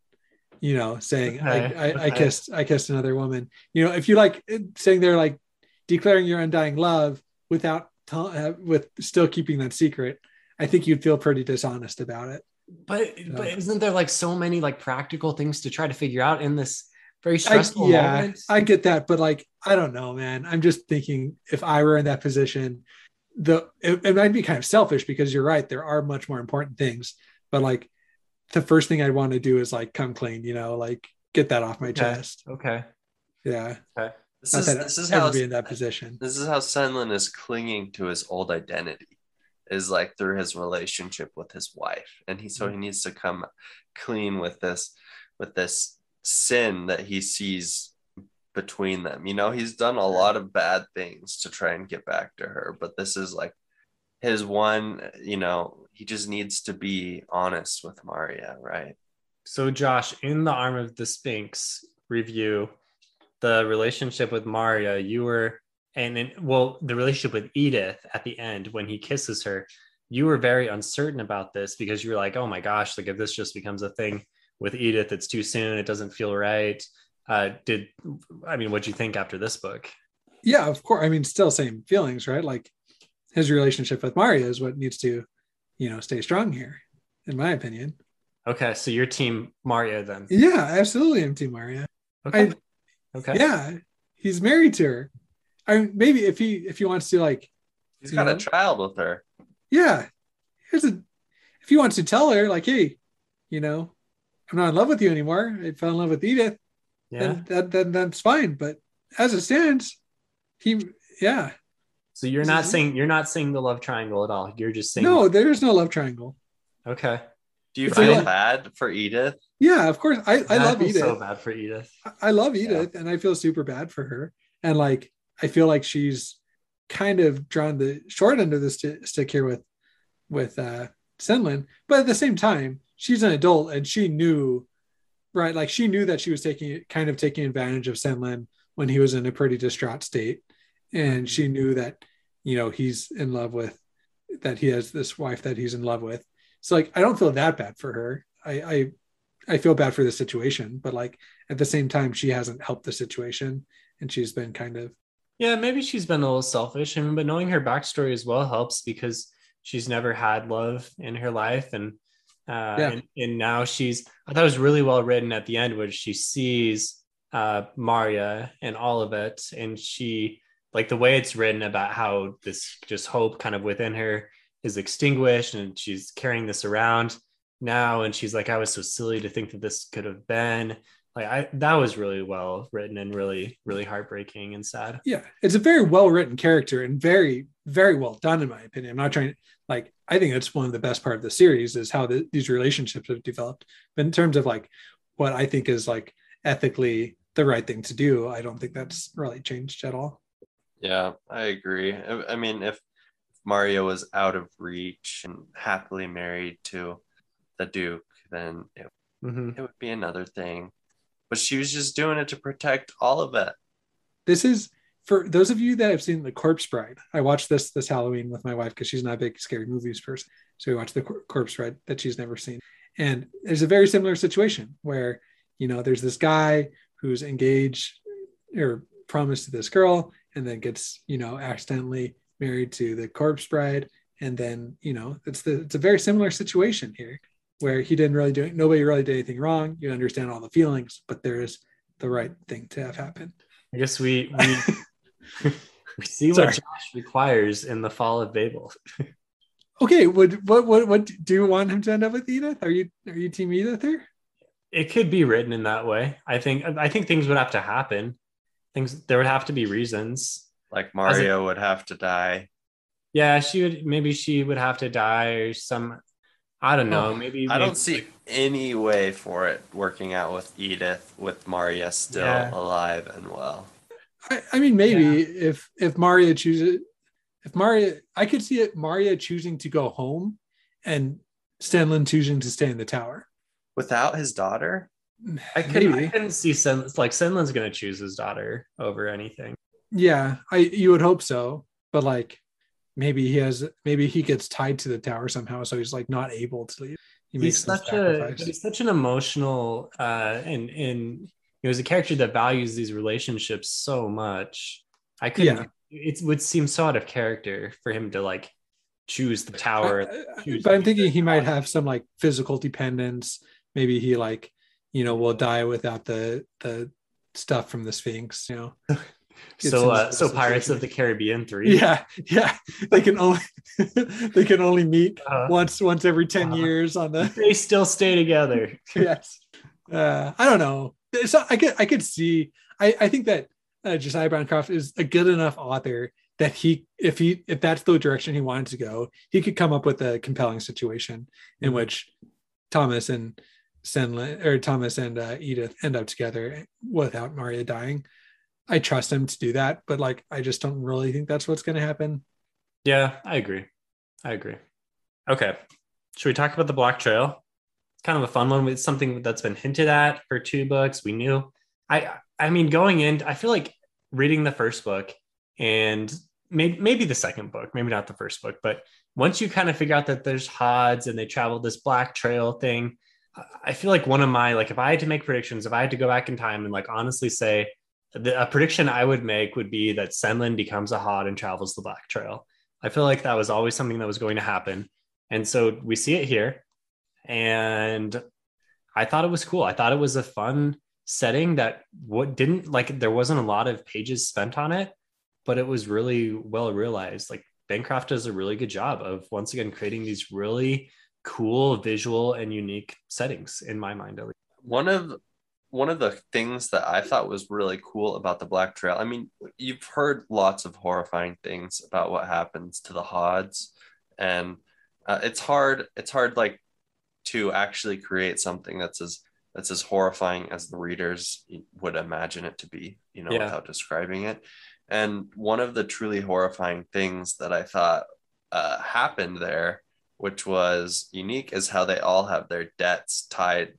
Speaker 3: you know saying I,
Speaker 2: Okay,
Speaker 3: I, I
Speaker 2: okay.
Speaker 3: kissed I kissed another woman. You know, if you like saying they're like declaring your undying love without uh, with still keeping that secret, I think you'd feel pretty dishonest about it.
Speaker 2: But but isn't there like so many like practical things to try to figure out in this very
Speaker 3: I,
Speaker 2: stressful
Speaker 3: yeah,
Speaker 2: moment?
Speaker 3: I get that, but like, I don't know, man. I'm just thinking if I were in that position, the it, it might be kind of selfish because you're right. There are much more important things, but like, the first thing I'd want to do is like come clean, you know, like get that off my
Speaker 2: Okay.
Speaker 3: chest.
Speaker 2: okay.
Speaker 3: Yeah, Okay.
Speaker 4: This
Speaker 3: not
Speaker 4: is this is
Speaker 3: I'd ever
Speaker 4: how
Speaker 3: be in that position.
Speaker 4: this is how Senlin is clinging to his old identity is like through his relationship with his wife and he so he mm-hmm. needs to come clean with this with this sin that he sees between them you know he's done a lot of bad things to try and get back to her but this is like his one you know he just needs to be honest with maria right
Speaker 2: So Josh, in the Arm of the Sphinx review, the relationship with Maria, you were and in, well, the relationship with Edith at the end when he kisses her, you were very uncertain about this because you were like, oh my gosh, like if this just becomes a thing with Edith, it's too soon, it doesn't feel right. Uh, did I mean what do you think after this book?
Speaker 3: Yeah, of course. I mean, still same feelings, right? Like his relationship with Maria is what needs to, you know, stay strong here, in my opinion.
Speaker 2: Okay, so your team Mario then.
Speaker 3: Yeah, absolutely. I'm Team Maria.
Speaker 2: Okay.
Speaker 3: I-
Speaker 2: okay.
Speaker 3: Yeah, he's married to her. I mean, maybe if he if he wants to like,
Speaker 4: he's got
Speaker 3: know?
Speaker 4: a child with her.
Speaker 3: yeah, here's a if he wants to tell her like, hey, you know, I'm not in love with you anymore. I fell in love with Edith.
Speaker 2: Yeah.
Speaker 3: Then that then that's fine. But as it stands, he yeah.
Speaker 2: So you're not
Speaker 3: is-
Speaker 2: saying you're not saying the love triangle at all. You're just saying
Speaker 3: No, there's no love triangle.
Speaker 2: Okay.
Speaker 4: Do you
Speaker 3: It's
Speaker 4: feel
Speaker 3: lot-
Speaker 4: bad for Edith?
Speaker 3: Yeah, of course. I, I
Speaker 2: Yeah,
Speaker 3: love Edith.
Speaker 2: So bad for Edith.
Speaker 3: I love Edith and I feel super bad for her. And like I feel like she's kind of drawn the short end of the sti- stick here with with uh Senlin. But at the same time, she's an adult and she knew right, like she knew that she was taking kind of taking advantage of Senlin when he was in a pretty distraught state. And she knew that, you know, he's in love with that he has this wife that he's in love with. So like I don't feel that bad for her. I I I feel bad for the situation, but like at the same time, she hasn't helped the situation, and she's been kind of
Speaker 2: Yeah, maybe she's been a little selfish. I mean, but knowing her backstory as well helps because she's never had love in her life, and uh,
Speaker 3: Yeah.
Speaker 2: and, and now she's. I thought it was really well written at the end where she sees uh, Maria and all of it, and she like the way it's written about how this just hope kind of within her is extinguished, and she's carrying this around now, and she's like, I was so silly to think that this could have been. Like I, that was really well written and really, really heartbreaking and sad.
Speaker 3: yeah. It's a very well written character and very very well done in my opinion. I'm not trying like I think that's one of the best part of the series is how the, these relationships have developed. But in terms of like what I think is like ethically the right thing to do, I don't think that's really changed at all.
Speaker 4: Yeah, I agree. I, I mean, if Mario was out of reach and happily married to the Duke, then it,
Speaker 2: Mm-hmm.
Speaker 4: it would be another thing. But she was just doing it to protect all of it.
Speaker 3: This is for those of you that have seen The Corpse Bride. I watched this this Halloween with my wife because she's not a big scary movies person. So we watched The Cor- Corpse Bride that she's never seen. And there's a very similar situation where, you know, there's this guy who's engaged or promised to this girl and then gets, you know, accidentally married to the Corpse Bride. And then, you know, it's the it's a very similar situation here where he didn't really do it nobody really did anything wrong. You understand all the feelings, but there is the right thing to have happen.
Speaker 2: I guess we we, we see
Speaker 3: Sorry.
Speaker 2: what Josh requires in the fall of Babel.
Speaker 3: Okay, would what what what do you want him to end up with Edith? Are you are you team Edith here?
Speaker 2: It could be written in that way. I think I think things would have to happen. Things there would have to be reasons.
Speaker 4: Like Mario would have to die.
Speaker 2: Yeah, she would maybe she would have to die or some I don't know,
Speaker 3: Oh,
Speaker 2: maybe
Speaker 4: I
Speaker 2: maybe-
Speaker 4: don't see any way for it working out with Edith, with Maria still
Speaker 2: Yeah.
Speaker 4: alive and well.
Speaker 3: I, I mean, maybe if if Maria chooses, if Maria, I could see it. Maria choosing to go home, and Senlin choosing to stay in the tower.
Speaker 4: Without his daughter?
Speaker 2: I couldn't, I couldn't see Sen like Senlin's gonna choose his daughter over anything.
Speaker 3: Yeah, I you would hope so, but like maybe he has maybe he gets tied to the tower somehow, so he's like not able to leave. He
Speaker 2: he's such a he's such an emotional uh and and you was a character that values these relationships so much i couldn't
Speaker 3: Yeah.
Speaker 2: it would seem so out of character for him to like choose the tower
Speaker 3: I- I-
Speaker 2: choose
Speaker 3: but I'm thinking he might have some like physical dependence. Maybe he like, you know, will die without the the stuff from the Sphinx. You know.
Speaker 2: So uh, so pirates of the caribbean 3
Speaker 3: Yeah, yeah. They can only they can only meet
Speaker 2: Uh,
Speaker 3: once once every 10
Speaker 2: Uh-huh.
Speaker 3: years on the
Speaker 2: they still stay together
Speaker 3: yes. Uh, I don't know. So I could I could see. I I think that uh, Josiah Bancroft is a good enough author that he if he if that's the direction he wanted to go, he could come up with a compelling situation in
Speaker 2: Mhm.
Speaker 3: which Thomas and Senlin or Thomas and uh, Edith end up together without Maria dying. I trust him to do that, but like I just don't really think that's what's going to happen.
Speaker 2: yeah i agree. I agree. Okay. Should we talk about the black trail? It's kind of a fun one. It's something that's been hinted at for two books. We knew. I i mean going in i feel like reading the first book and maybe maybe the second book maybe not the first book but once you kind of figure out that there's hods and they travel this black trail thing I- feel like one of my like if i had to make predictions if i had to go back in time and like honestly say the, a prediction I would make would be that Senlin becomes a Hod and travels the Black Trail. I feel like that was always something that was going to happen. And so we see it here. And I thought it was cool. I thought it was a fun setting that what didn't like there wasn't a lot of pages spent on it, but it was really well realized. Like Bancroft does a really good job of once again creating these really cool visual and unique settings in my mind at least.
Speaker 4: One of one of the things that I thought was really cool about the Black Trail. I mean, you've heard lots of horrifying things about what happens to the Hods, and uh, it's hard. It's hard, like, to actually create something that's as that's as horrifying as the readers would imagine it to be. You know,
Speaker 2: Yeah.
Speaker 4: without describing it. And one of the truly horrifying things that I thought uh, happened there, which was unique, is how they all have their debts tied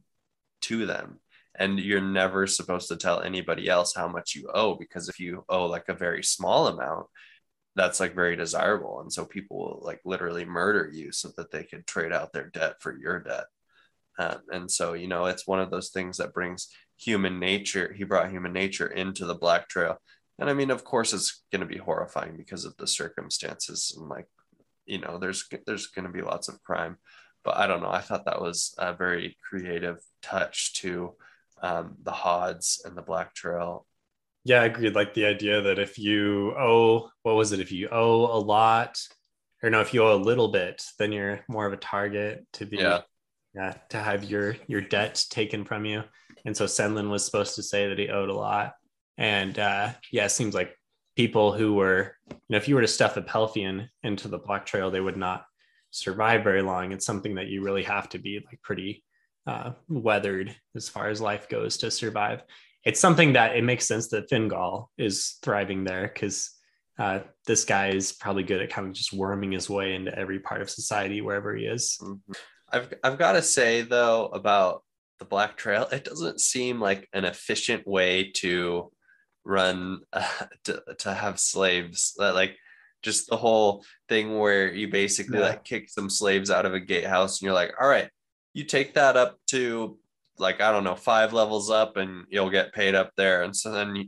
Speaker 4: to them. And you're never supposed to tell anybody else how much you owe because if you owe like a very small amount that's like very desirable. And so people will like literally murder you so that they could trade out their debt for your debt. Um, and so you know it's one of those things that brings human nature he brought human nature into the black trail. And i mean of course it's going to be horrifying because of the circumstances and like you know there's there's going to be lots of crime but i don't know i thought that was a very creative touch to um, the Hods and the Black Trail.
Speaker 2: Yeah, I agreed. Like the idea that if you owe, what was it? If you owe a lot, or no, if you owe a little bit, then you're more of a target to be,
Speaker 4: Yeah.
Speaker 2: yeah, to have your your debt taken from you. And so Senlin was supposed to say that he owed a lot. And uh, yeah, it seems like people who were, you know, if you were to stuff a Pelphian into the Black Trail, they would not survive very long. It's something that you really have to be like pretty uh, weathered as far as life goes to survive. It's something that it makes sense that Finn Goll is thriving there because uh, this guy is probably good at kind of just worming his way into every part of society wherever he is.
Speaker 4: Mhm. I've I've got to say though about the Black Trail, it doesn't seem like an efficient way to run uh, to, to have slaves. That, Like just the whole thing where you basically
Speaker 2: Yeah.
Speaker 4: like kick some slaves out of a gatehouse and you're like, all right, you take that up to like I don't know five levels up and you'll get paid up there. And so then you,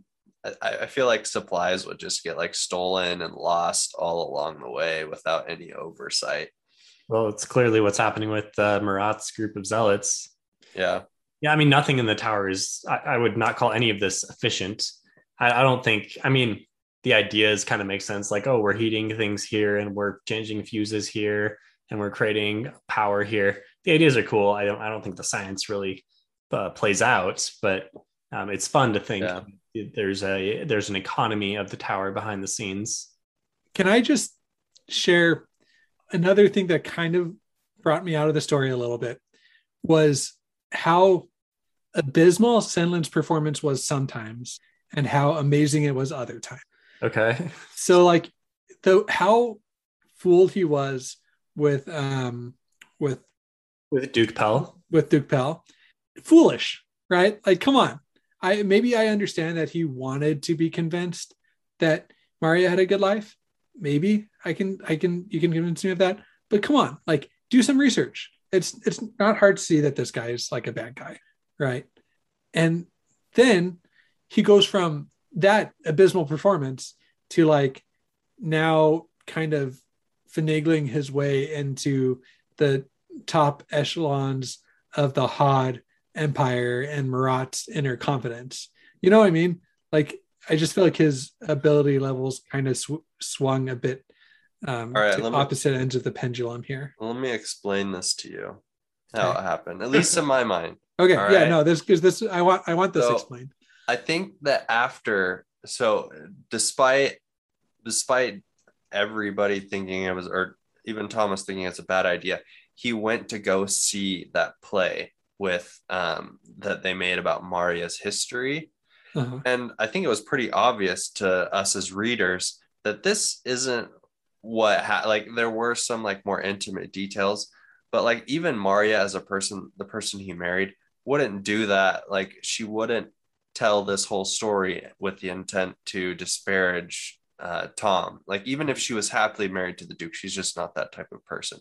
Speaker 4: I, I feel like supplies would just get like stolen and lost all along the way without any oversight.
Speaker 2: Well, it's clearly what's happening with uh, Marat's group of zealots.
Speaker 4: Yeah.
Speaker 2: Yeah, I mean, nothing in the tower is, I, I would not call any of this efficient. I, I don't think, I mean, the ideas kind of make sense like, oh, we're heating things here and we're changing fuses here and we're creating power here. The ideas are cool. I don't, I don't think the science really uh, plays out, but um, it's fun to think
Speaker 4: Yeah.
Speaker 2: there's a, there's an economy of the tower behind the scenes.
Speaker 3: Can I just share another thing that kind of brought me out of the story a little bit was how abysmal Senlin's performance was sometimes and how amazing it was other times.
Speaker 2: Okay.
Speaker 3: So like the how fooled he was with um with
Speaker 2: With Duke Pell.
Speaker 3: with Duke Pell. Foolish, right? Like, come on. I maybe I understand that he wanted to be convinced that Maria had a good life. Maybe I can I can you can convince me of that. But come on, like do some research. It's it's not hard to see that this guy is like a bad guy, right? And then he goes from that abysmal performance to like now kind of finagling his way into the top echelons of the Hod Empire and Marat's inner confidence. You know what I mean? Like, I just feel like his ability levels kind of sw- swung a bit um,
Speaker 4: All right,
Speaker 3: to
Speaker 4: let me-
Speaker 3: opposite ends of the pendulum here.
Speaker 4: Let me explain this to you. How
Speaker 3: Okay.
Speaker 4: it happened, at least in my mind.
Speaker 3: Okay,
Speaker 4: All
Speaker 3: yeah,
Speaker 4: right.
Speaker 3: no, this because this I want I want this
Speaker 4: So-
Speaker 3: explained.
Speaker 4: I think that after so despite despite everybody thinking it was or even Thomas thinking it's a bad idea, he went to go see that play with um that they made about Maria's history.
Speaker 3: Uh-huh.
Speaker 4: And I think it was pretty obvious to us as readers that this isn't what ha- like there were some like more intimate details, but like even Maria as a person, the person he married wouldn't do that. Like she wouldn't tell this whole story with the intent to disparage uh, Tom. Like even if she was happily married to the Duke, she's just not that type of person.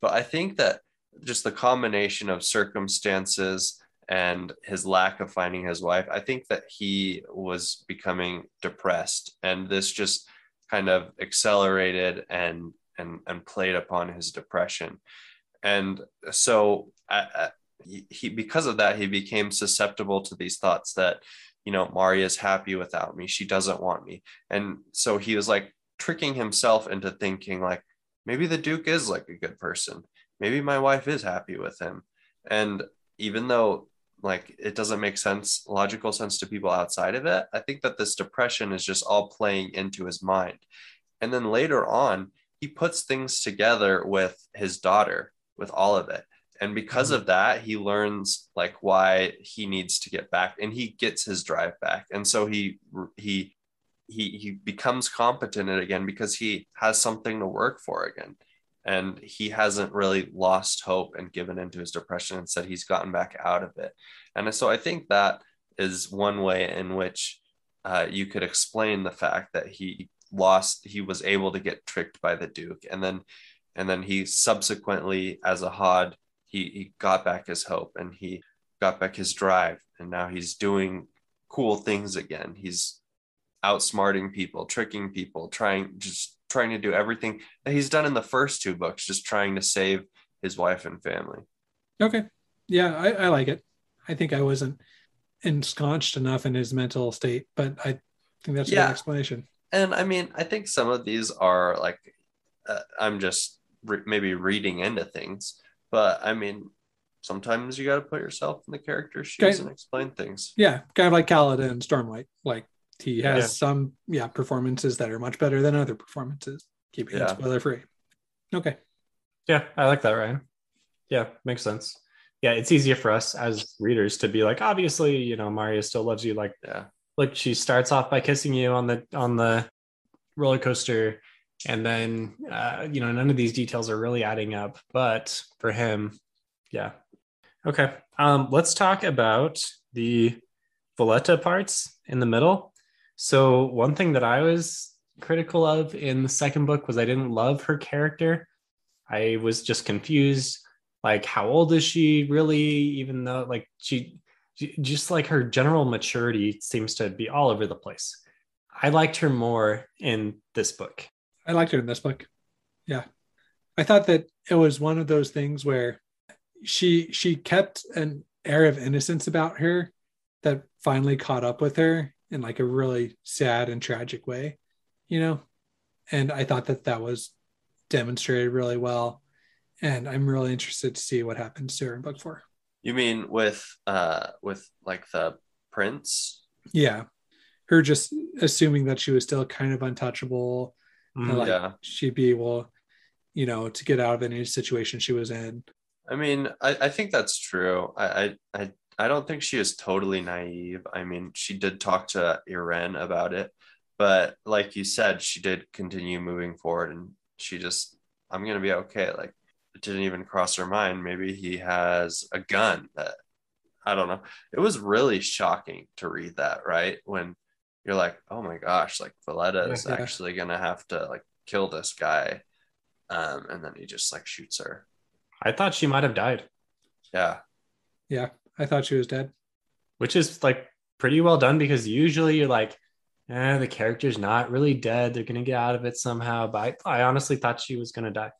Speaker 4: But I think that just the combination of circumstances and his lack of finding his wife, I think that he was becoming depressed, and this just kind of accelerated and and and played upon his depression, and so uh, he because of that he became susceptible to these thoughts that you know Maria's happy without me, she doesn't want me, and so he was like tricking himself into thinking like maybe the Duke is like a good person, maybe my wife is happy with him, and even though like it doesn't make sense logical sense to people outside of it i think that this depression is just all playing into his mind. And then later on he puts things together with his daughter with all of it and because mm-hmm. of that he learns like why he needs to get back and he gets his drive back. And so he he he he becomes competent again because he has something to work for again. And he hasn't really lost hope and given into his depression. And said he's gotten back out of it. And so i think that is one way in which uh, you could explain the fact that he lost he was able to get tricked by the duke. And then and then he subsequently as a hod he, he got back his hope and he got back his drive and now he's doing cool things again he's outsmarting people tricking people trying just trying to do everything that he's done in the first two books, just trying to save his wife and family.
Speaker 3: Okay. Yeah, I, I like it. I think I wasn't ensconced enough in his mental state, but I think that's yeah. a good explanation.
Speaker 4: And I mean, I think some of these are like, uh, I'm just re- maybe reading into things, but I mean, sometimes you got to put yourself in the character's shoes and explain things.
Speaker 3: Yeah, kind of like Kaladin and Stormlight. Like he has yeah. some yeah performances that are much better than other performances. Keeping yeah. it spoiler free. Okay.
Speaker 2: Yeah, I like that, Ryan. Yeah, makes sense. Yeah, it's easier for us as readers to be like, obviously, you know, Maria still loves you. Like,
Speaker 4: yeah,
Speaker 2: like she starts off by kissing you on the on the roller coaster, and then uh, you know, none of these details are really adding up. But for him, yeah. Okay. Um, let's talk about the Voleta parts in the middle. So one thing that I was critical of in the second book was I didn't love her character. I was just confused. Like, how old is she really? Even though, like, she, she just like her general maturity seems to be all over the place. I liked her more in this book.
Speaker 3: I liked her in this book. Yeah. I thought that it was one of those things where she she kept an air of innocence about her that finally caught up with her in like a really sad and tragic way, you know? And I thought that that was demonstrated really well. And I'm really interested to see what happens to her in book four.
Speaker 4: You mean with uh with like the prince?
Speaker 3: Yeah. Her just assuming that she was still kind of untouchable. Mm, like yeah. she'd be able, you know, to get out of any situation she was in.
Speaker 4: I mean, I, I think that's true. I, I, I don't think she is totally naive. I mean, she did talk to Iren about it, but like you said, she did continue moving forward and she just, I'm going to be okay. Like, it didn't even cross her mind. Maybe he has a gun that I don't know. It was really shocking to read that, right? When you're like, oh my gosh, like Voleta is yeah. actually going to have to like kill this guy. Um, and then he just like shoots her.
Speaker 2: I thought she might have died.
Speaker 4: Yeah.
Speaker 3: Yeah. I thought she was dead.
Speaker 2: Which is like pretty well done because usually you're like, eh, the character's not really dead. They're gonna get out of it somehow. But I, I honestly thought she was gonna die.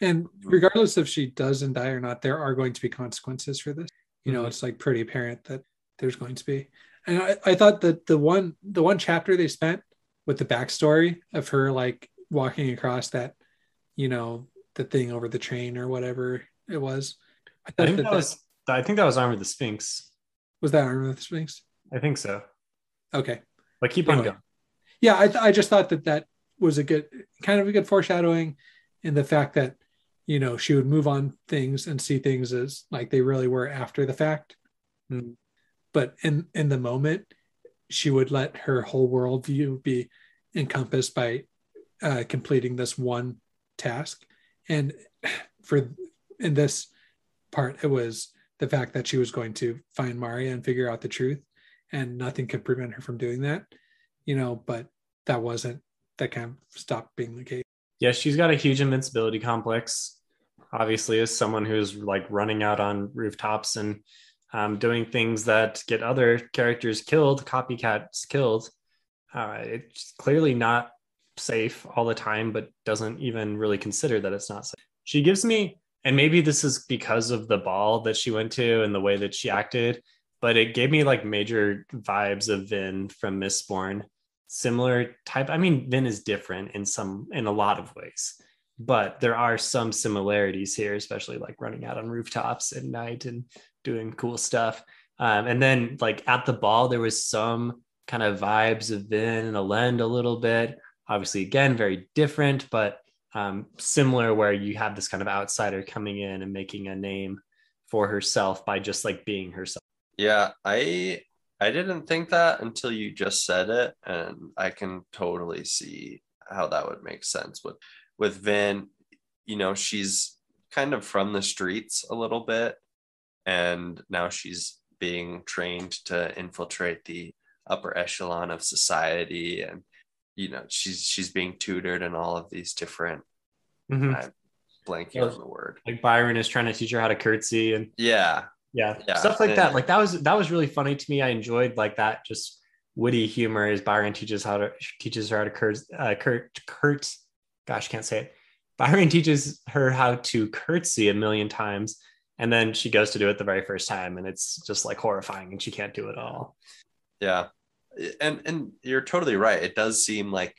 Speaker 3: And regardless if she doesn't die or not, there are going to be consequences for this. You know, mm-hmm. it's like pretty apparent that there's going to be. And I, I thought that the one the one chapter they spent with the backstory of her like walking across that, you know, the thing over the train or whatever it was.
Speaker 2: I thought I that, that, was I think that was Arm of the Sphinx.
Speaker 3: Was that Arm of the Sphinx?
Speaker 2: I think so.
Speaker 3: Okay.
Speaker 2: But keep anyway. on going.
Speaker 3: Yeah, I, th- I just thought that that was a good, kind of a good foreshadowing in the fact that, you know, she would move on things and see things as like they really were after the fact. Mm. But in in the moment, she would let her whole worldview be encompassed by uh, completing this one task. And for in this part, it was the fact that she was going to find Maria and figure out the truth, and nothing could prevent her from doing that, you know. But that wasn't that kind of stopped being the case.
Speaker 2: Yeah, she's got a huge invincibility complex. Obviously, as someone who's like running out on rooftops and um, doing things that get other characters killed, copycats killed. Uh, it's clearly not safe all the time, but doesn't even really consider that it's not safe. She gives me, and maybe this is because of the ball that she went to and the way that she acted, but it gave me like major vibes of Vin from Mistborn. Similar type. I mean, Vin is different in some, in a lot of ways, but there are some similarities here, especially like running out on rooftops at night and doing cool stuff. Um, and then like at the ball, there was some kind of vibes of Vin and Elend a little bit. Obviously, again, very different, but um, similar where you have this kind of outsider coming in and making a name for herself by just like being herself.
Speaker 4: Yeah, I I didn't think that until you just said it, and I can totally see how that would make sense with with Vin. You know, she's kind of from the streets a little bit, and now she's being trained to infiltrate the upper echelon of society and you know she's she's being tutored in all of these different
Speaker 2: Mhm.
Speaker 4: I'm blanking
Speaker 2: Well,
Speaker 4: on the word
Speaker 2: Like Byron is trying to teach her how to curtsy and
Speaker 4: yeah
Speaker 2: yeah,
Speaker 4: Yeah.
Speaker 2: stuff like
Speaker 4: Yeah.
Speaker 2: that. Like that was that was really funny to me. I enjoyed like that just witty humor as Byron teaches how to teaches her how to curt uh, curt curt. Gosh, can't say it. Byron teaches her how to curtsy a million times, and then she goes to do it the very first time, and it's just like horrifying, and she can't do it all.
Speaker 4: yeah and and you're totally right it does seem like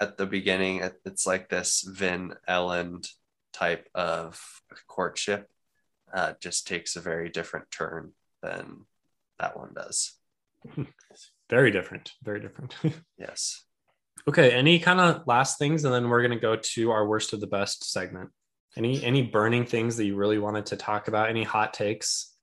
Speaker 4: at the beginning it's like this vin Elend type of courtship uh, just takes a very different turn than that one does
Speaker 2: Very different. Very different.
Speaker 4: yes
Speaker 2: okay. Any kind of last things, and then we're gonna go to our worst of the best segment. Any any burning things that you really wanted to talk about? Any hot takes?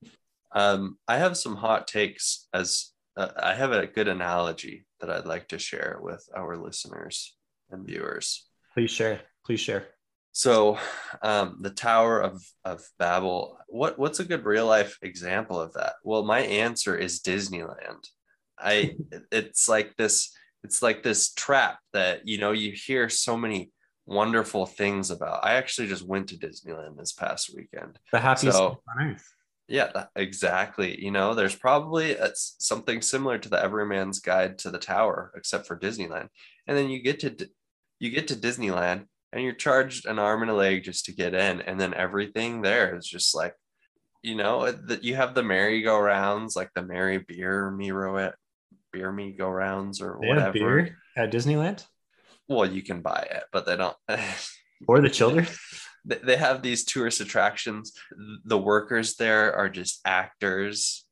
Speaker 4: Um, I have some hot takes as uh, I have a good analogy that I'd like to share with our listeners and viewers.
Speaker 2: Please share. Please share.
Speaker 4: So, um, the Tower of of Babel. What what's a good real life example of that? Well, my answer is Disneyland. I it's like this it's like this trap that you know you hear so many wonderful things about. I actually just went to Disneyland this past weekend.
Speaker 2: The happiest
Speaker 4: So-
Speaker 2: on earth.
Speaker 4: Yeah, that- exactly. You know, there's probably uh, a, something similar to the Everyman's Guide to the Tower, except for Disneyland. And then you get to you get to Disneyland, and you're charged an arm and a leg just to get in, and then everything there is just like, you know, uh, that you have the merry-go-rounds, like the Merry Beer Me Beer Me Go Rounds or
Speaker 2: They
Speaker 4: whatever.
Speaker 2: at Disneyland
Speaker 4: Well, you can buy it, but they don't.
Speaker 2: or the children.
Speaker 4: they they have these tourist attractions the workers there are just actors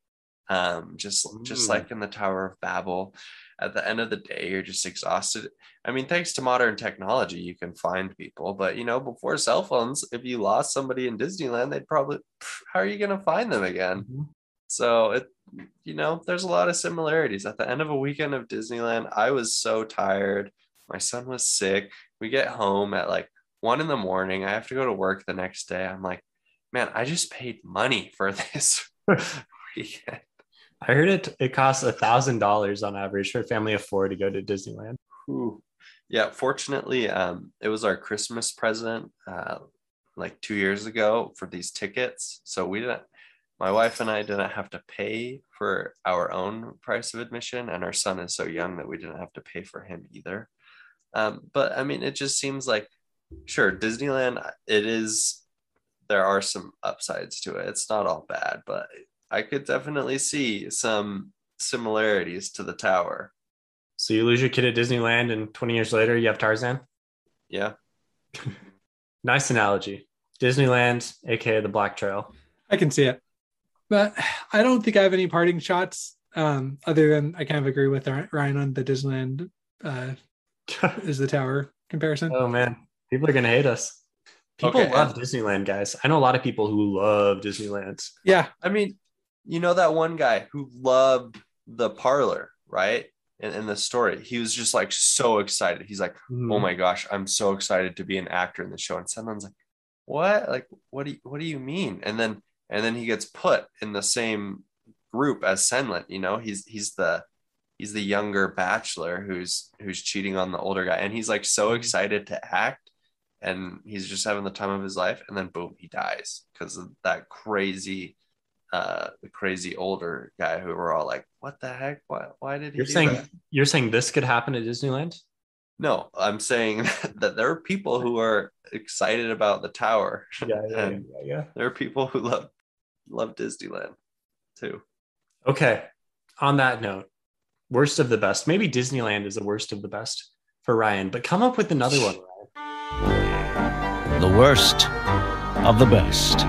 Speaker 4: um just just
Speaker 2: Mm.
Speaker 4: like in the tower of babel at the end of the day you're just exhausted i mean thanks to modern technology you can find people but you know before cell phones if you lost somebody in disneyland they'd probably how are you going to find them again
Speaker 2: Mhm.
Speaker 4: so it you know there's a lot of similarities at the end of a weekend of disneyland i was so tired my son was sick we get home at like one in the morning i have to go to work the next day i'm like man i just paid money for this weekend
Speaker 2: I heard it. It costs a thousand dollars on average for a family of four to go to Disneyland.
Speaker 4: Ooh. yeah fortunately um it was our christmas present uh like two years ago for these tickets so we didn't my wife and i didn't have to pay for our own price of admission and our son is so young that we didn't have to pay for him either um but i mean it just seems like sure disneyland it is there are some upsides to it it's not all bad but i could definitely see some similarities to the tower
Speaker 2: So you lose your kid at Disneyland, and 20 years later, you have Tarzan.
Speaker 4: yeah
Speaker 2: Nice analogy. Disneyland, aka the Black Trail.
Speaker 3: I can see it, but I don't think I have any parting shots. Um, other than I kind of agree with Ryan on the Disneyland uh, is the tower comparison.
Speaker 2: oh man, people are gonna hate us. People
Speaker 4: Okay,
Speaker 2: love Disneyland, guys. I know a lot of people who love Disneyland.
Speaker 3: Yeah,
Speaker 4: I mean, you know that one guy who loved the parlor, right? In, in the story, he was just like so excited. He's like,
Speaker 2: Mm-hmm.
Speaker 4: "Oh my gosh, I'm so excited to be an actor in the show." And someone's like, "What? Like, what do you, what do you mean?" And then and then he gets put in the same group as Senlin. You know, he's he's the he's the younger bachelor who's who's cheating on the older guy, and he's like so excited to act, and he's just having the time of his life. And then boom, he dies because of that crazy uh, the crazy older guy who were all like, "What the heck? Why? Why did he?"
Speaker 2: You're
Speaker 4: do
Speaker 2: saying
Speaker 4: that?"
Speaker 2: you're saying this could happen at Disneyland?
Speaker 4: No, I'm saying that there are people who are excited about the tower.
Speaker 2: Yeah,
Speaker 4: And
Speaker 2: yeah, yeah.
Speaker 4: there are people who love love Disneyland too.
Speaker 2: Okay. On that note, worst of the best. Maybe Disneyland is the worst of the best for Ryan, but come up with another one, Ryan.
Speaker 1: The worst of the best.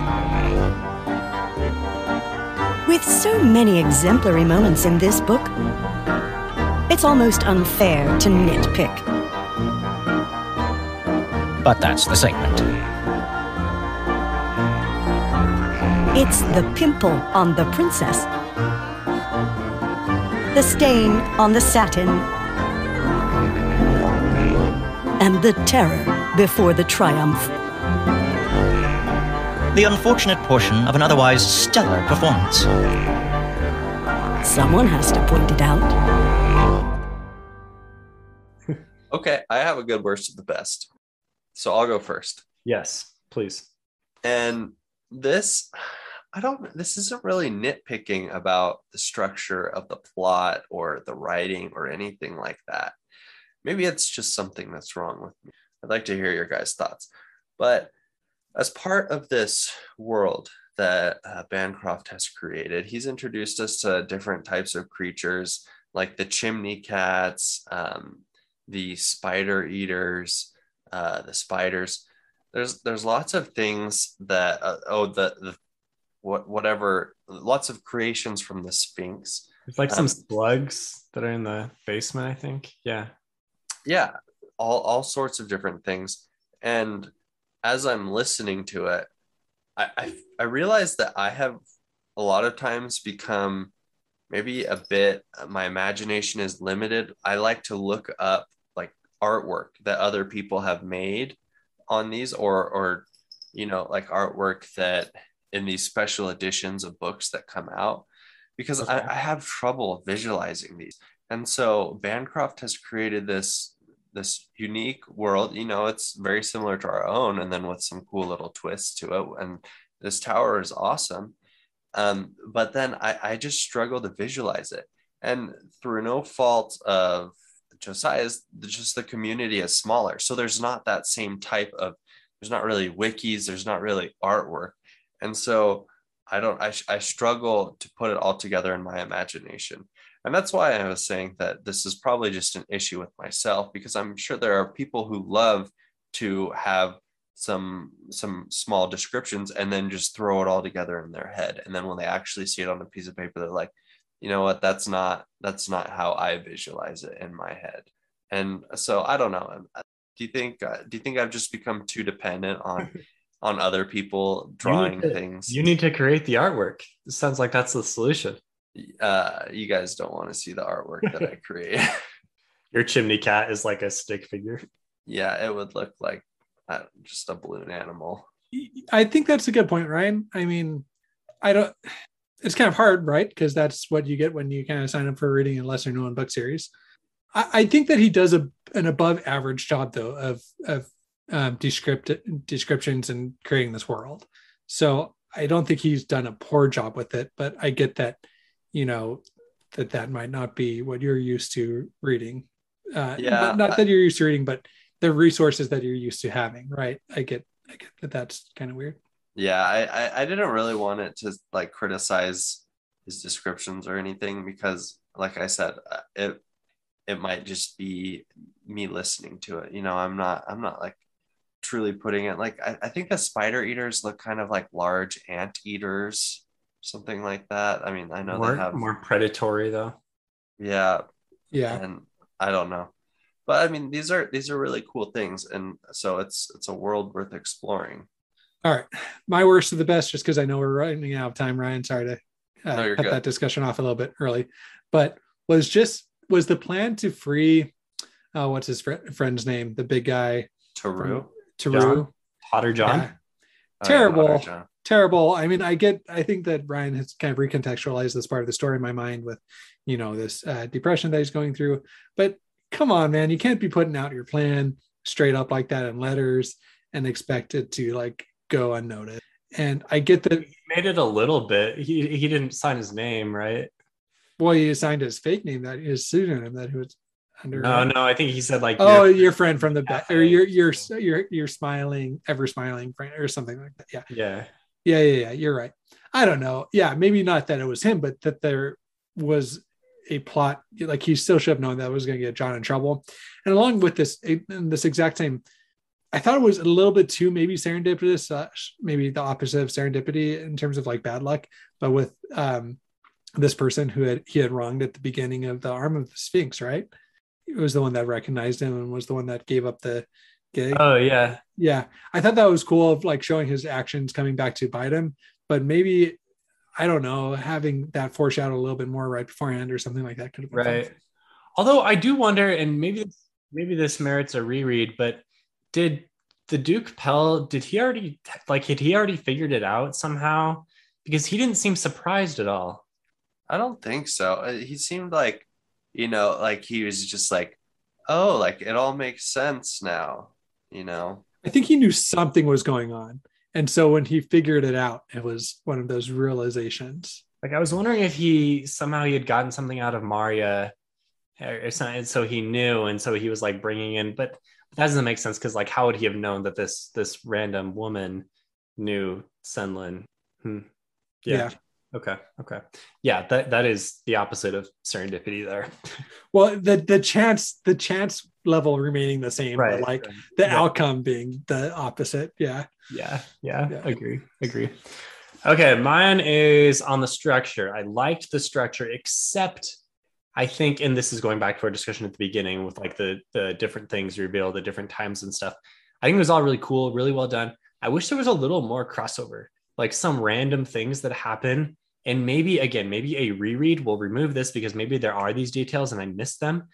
Speaker 5: With so many exemplary moments in this book, it's almost unfair to nitpick.
Speaker 1: But that's the segment.
Speaker 5: It's the pimple on the princess, the stain on the satin, and the terror before the triumph.
Speaker 1: The unfortunate portion of an otherwise stellar performance.
Speaker 5: Someone has to point it out.
Speaker 4: Okay, I have a good worst of the best. So I'll go first.
Speaker 2: Yes, please.
Speaker 4: And this, I don't, this isn't really nitpicking about the structure of the plot or the writing or anything like that. Maybe it's just something that's wrong with me. I'd like to hear your guys' thoughts. But as part of this world that uh, Bancroft has created, he's introduced us to different types of creatures like the chimney cats, um, the spider eaters, uh, the spiders. There's there's lots of things that uh, oh the the what whatever lots of creations from the Sphinx.
Speaker 2: It's like some
Speaker 4: Um,
Speaker 2: slugs that are in the basement, I think. Yeah.
Speaker 4: yeah all all sorts of different things and as i'm listening to it i i, I realize that i have a lot of times become maybe a bit my imagination is limited i like to look up like artwork that other people have made on these or or you know like artwork that in these special editions of books that come out because
Speaker 2: Okay.
Speaker 4: I, I have trouble visualizing these. And so bancroft has created this this unique world you know it's very similar to our own and then with some cool little twists to it. And this tower is awesome. Um, but then I, I just struggle to visualize it. And through no fault of josiah's just the community is smaller. So there's not that same type of there's not really wikis there's not really artwork and so i don't i, I struggle to put it all together in my imagination and that's why I was saying that this is probably just an issue with myself because I'm sure there are people who love to have some some small descriptions and then just throw it all together in their head. And then when they actually see it on a piece of paper, they're like, you know what, that's not that's not how I visualize it in my head. And so I don't know. Do you think uh, do you think I've just become too dependent on on other people drawing
Speaker 2: to-
Speaker 4: things?
Speaker 2: You need to create the artwork. It sounds like that's the solution.
Speaker 4: uh, you guys don't want to see the artwork that I create.
Speaker 2: Your chimney cat is like a stick figure.
Speaker 4: yeah, it would look like uh, just a balloon animal.
Speaker 3: I think that's a good point, Ryan. I mean, I don't. It's kind of hard, right? Because that's what you get when you kind of sign up for reading a lesser known book series. I, I think that he does a an above average job though of of um, descript descriptions and creating this world. So I don't think he's done a poor job with it, but I get that, you know, that that might not be what you're used to reading. Uh,
Speaker 4: Yeah,
Speaker 3: but not that you're used to reading, but the resources that you're used to having, right? I get, I get that that's kind of weird.
Speaker 4: Yeah, I, I I didn't really want it to like criticize his descriptions or anything because, like I said, uh, it it might just be me listening to it. You know, I'm not I'm not like truly putting it like I, I think the spider eaters look kind of like large ant eaters, something like that. I mean, I know
Speaker 2: more,
Speaker 4: they have
Speaker 2: more predatory though.
Speaker 4: yeah,
Speaker 3: Yeah.
Speaker 4: and I don't know. But I mean, these are these are really cool things, and so it's it's a world worth exploring.
Speaker 3: All right. My worst of the best, just because I know we're running out of time, Ryan. Sorry to uh,
Speaker 4: No,
Speaker 3: cut
Speaker 4: good.
Speaker 3: that discussion off a little bit early, but was just was the plan to free uh, what's his fr- friend's name, the big guy,
Speaker 4: Taru,
Speaker 3: Taru.
Speaker 2: John? Potter John.
Speaker 3: Yeah.
Speaker 4: Oh, yeah,
Speaker 3: Terrible.
Speaker 4: Potter John.
Speaker 3: terrible. I mean, I get, I think that Ryan has kind of recontextualized this part of the story in my mind with, you know, this uh, depression that he's going through. But come on, man, you can't be putting out your plan straight up like that in letters and expect it to like go unnoticed. And I get that.
Speaker 2: He made it a little bit. He he didn't sign his name, right?
Speaker 3: Well, he signed his fake name that his pseudonym that he was under.
Speaker 2: No, no. I think he said like.
Speaker 3: Oh,
Speaker 2: your-
Speaker 3: your friend from the back, or your your your your smiling, ever smiling friend, or something like that. Yeah,
Speaker 2: yeah.
Speaker 3: yeah, yeah, yeah. You're right. I don't know. Yeah, maybe not that it was him, but that there was a plot. Like he still should have known that was going to get John in trouble. And along with this, in this exact same, I thought it was a little bit too maybe serendipitous, uh, maybe the opposite of serendipity in terms of like bad luck. But with um, this person who had he had wronged at the beginning of the arm of the Sphinx, right? It was the one that recognized him and was the one that gave up the gig.
Speaker 2: Oh yeah.
Speaker 3: Yeah, I thought that was cool of like showing his actions coming back to bite him, but maybe I don't know, having that foreshadow a little bit more right beforehand or something like that could have been fun.
Speaker 2: Right. Although I do wonder, and maybe maybe this merits a reread, but did the Duke Pell did he already like had he already figured it out somehow? Because he didn't seem surprised at all.
Speaker 4: I don't think so. Uh, He seemed like, you know, like he was just like, oh, like it all makes sense now, you know.
Speaker 3: I think he knew something was going on, and so when he figured it out, it was one of those realizations.
Speaker 2: Like I was wondering if he somehow he had gotten something out of Marya, or or something, and so he knew, and so he was like bringing in. But that doesn't make sense because like how would he have known that this this random woman knew Senlin? Hmm.
Speaker 3: Yeah.
Speaker 2: Okay. Okay. Yeah. That that is the opposite of serendipity there.
Speaker 3: Well, the the chance the chance level remaining the same, but like the
Speaker 2: Yeah.
Speaker 3: outcome being the opposite. Yeah.
Speaker 2: Yeah, yeah,
Speaker 3: Yeah.
Speaker 2: agree, agree. Okay, mine is on the structure. I liked the structure, except I think, and this is going back to our discussion at the beginning with like the the different things revealed at different times and stuff. I think it was all really cool, really well done. I wish there was a little more crossover, like some random things that happen. And maybe again, maybe a reread will remove this because maybe there are these details and I missed them.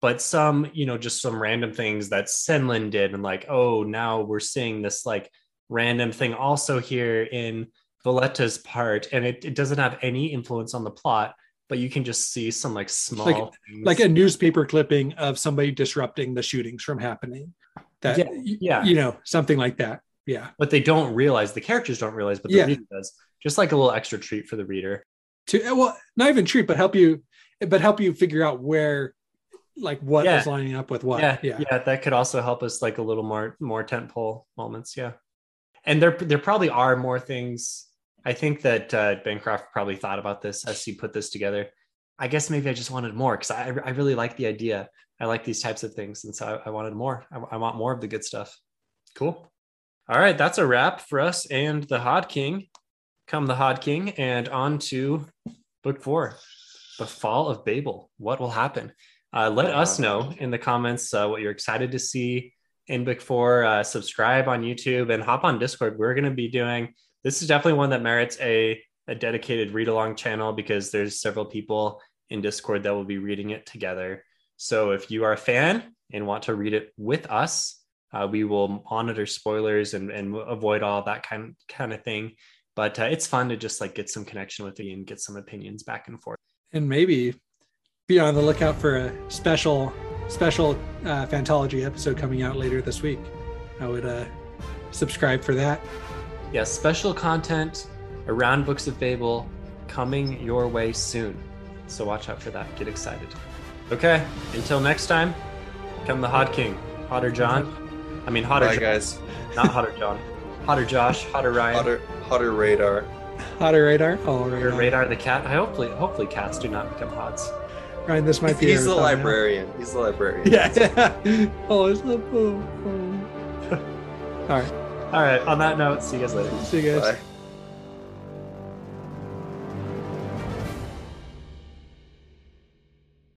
Speaker 2: But some, you know, just some random things that Senlin did, and like, oh, now we're seeing this like random thing also here in Voleta's part, and it, it doesn't have any influence on the plot, but you can just see some like small
Speaker 3: Like-
Speaker 2: things.
Speaker 3: Like a newspaper clipping of somebody disrupting the shootings from happening. That
Speaker 2: Yeah, yeah.
Speaker 3: you know, something like that. Yeah.
Speaker 2: but they don't realize the characters don't realize, but the
Speaker 3: Yeah.
Speaker 2: reader does. Just like a little extra treat for the reader.
Speaker 3: to well not even treat but help you but help you figure out where like what is
Speaker 2: Yeah.
Speaker 3: lining up with what
Speaker 2: yeah,
Speaker 3: yeah
Speaker 2: yeah, that could also help us like a little more more tentpole moments. Yeah, and there there probably are more things. I think that uh, Bancroft probably thought about this as he put this together. I guess maybe I just wanted more because I I really like the idea. I like these types of things, and so I, I wanted more. I, I want more of the good stuff. Cool. All right, that's a wrap for us and the Hod King. Come the Hod King, and on to book four, the Fall of Babel. What will happen? Uh, let us know in the comments uh, what you're excited to see in book four. Uh, subscribe on YouTube and hop on Discord. We're going to be doing this is definitely one that merits a, a dedicated read along channel because there's several people in Discord that will be reading it together. So if you are a fan and want to read it with us, uh, we will monitor spoilers and, and avoid all that kind kind of thing. But uh, it's fun to just like get some connection with you and get some opinions back and forth.
Speaker 3: and maybe be on the lookout for a special special uh phantology episode coming out later this week i would uh subscribe for that
Speaker 2: Yes, special content around Books of Babel coming your way soon. So watch out for that. Get excited. Okay, until next time, come the Hod King. Hotter John. I mean, Hotter
Speaker 4: Bye,
Speaker 2: John.
Speaker 4: guys.
Speaker 2: Not Hotter John. Hotter Josh. Hotter Ryan.
Speaker 4: Hotter, hotter radar.
Speaker 3: hotter radar oh
Speaker 2: Hotter
Speaker 3: radar,
Speaker 2: Radar the cat. I hopefully, hopefully cats do not become Hods.
Speaker 3: Ryan, this might be
Speaker 4: He's
Speaker 3: a
Speaker 4: the
Speaker 3: thumbnail.
Speaker 4: librarian. He's the librarian.
Speaker 3: yeah oh it's the oh, oh. all right
Speaker 2: All right, on that note, see you guys later.
Speaker 3: see you guys
Speaker 4: Bye.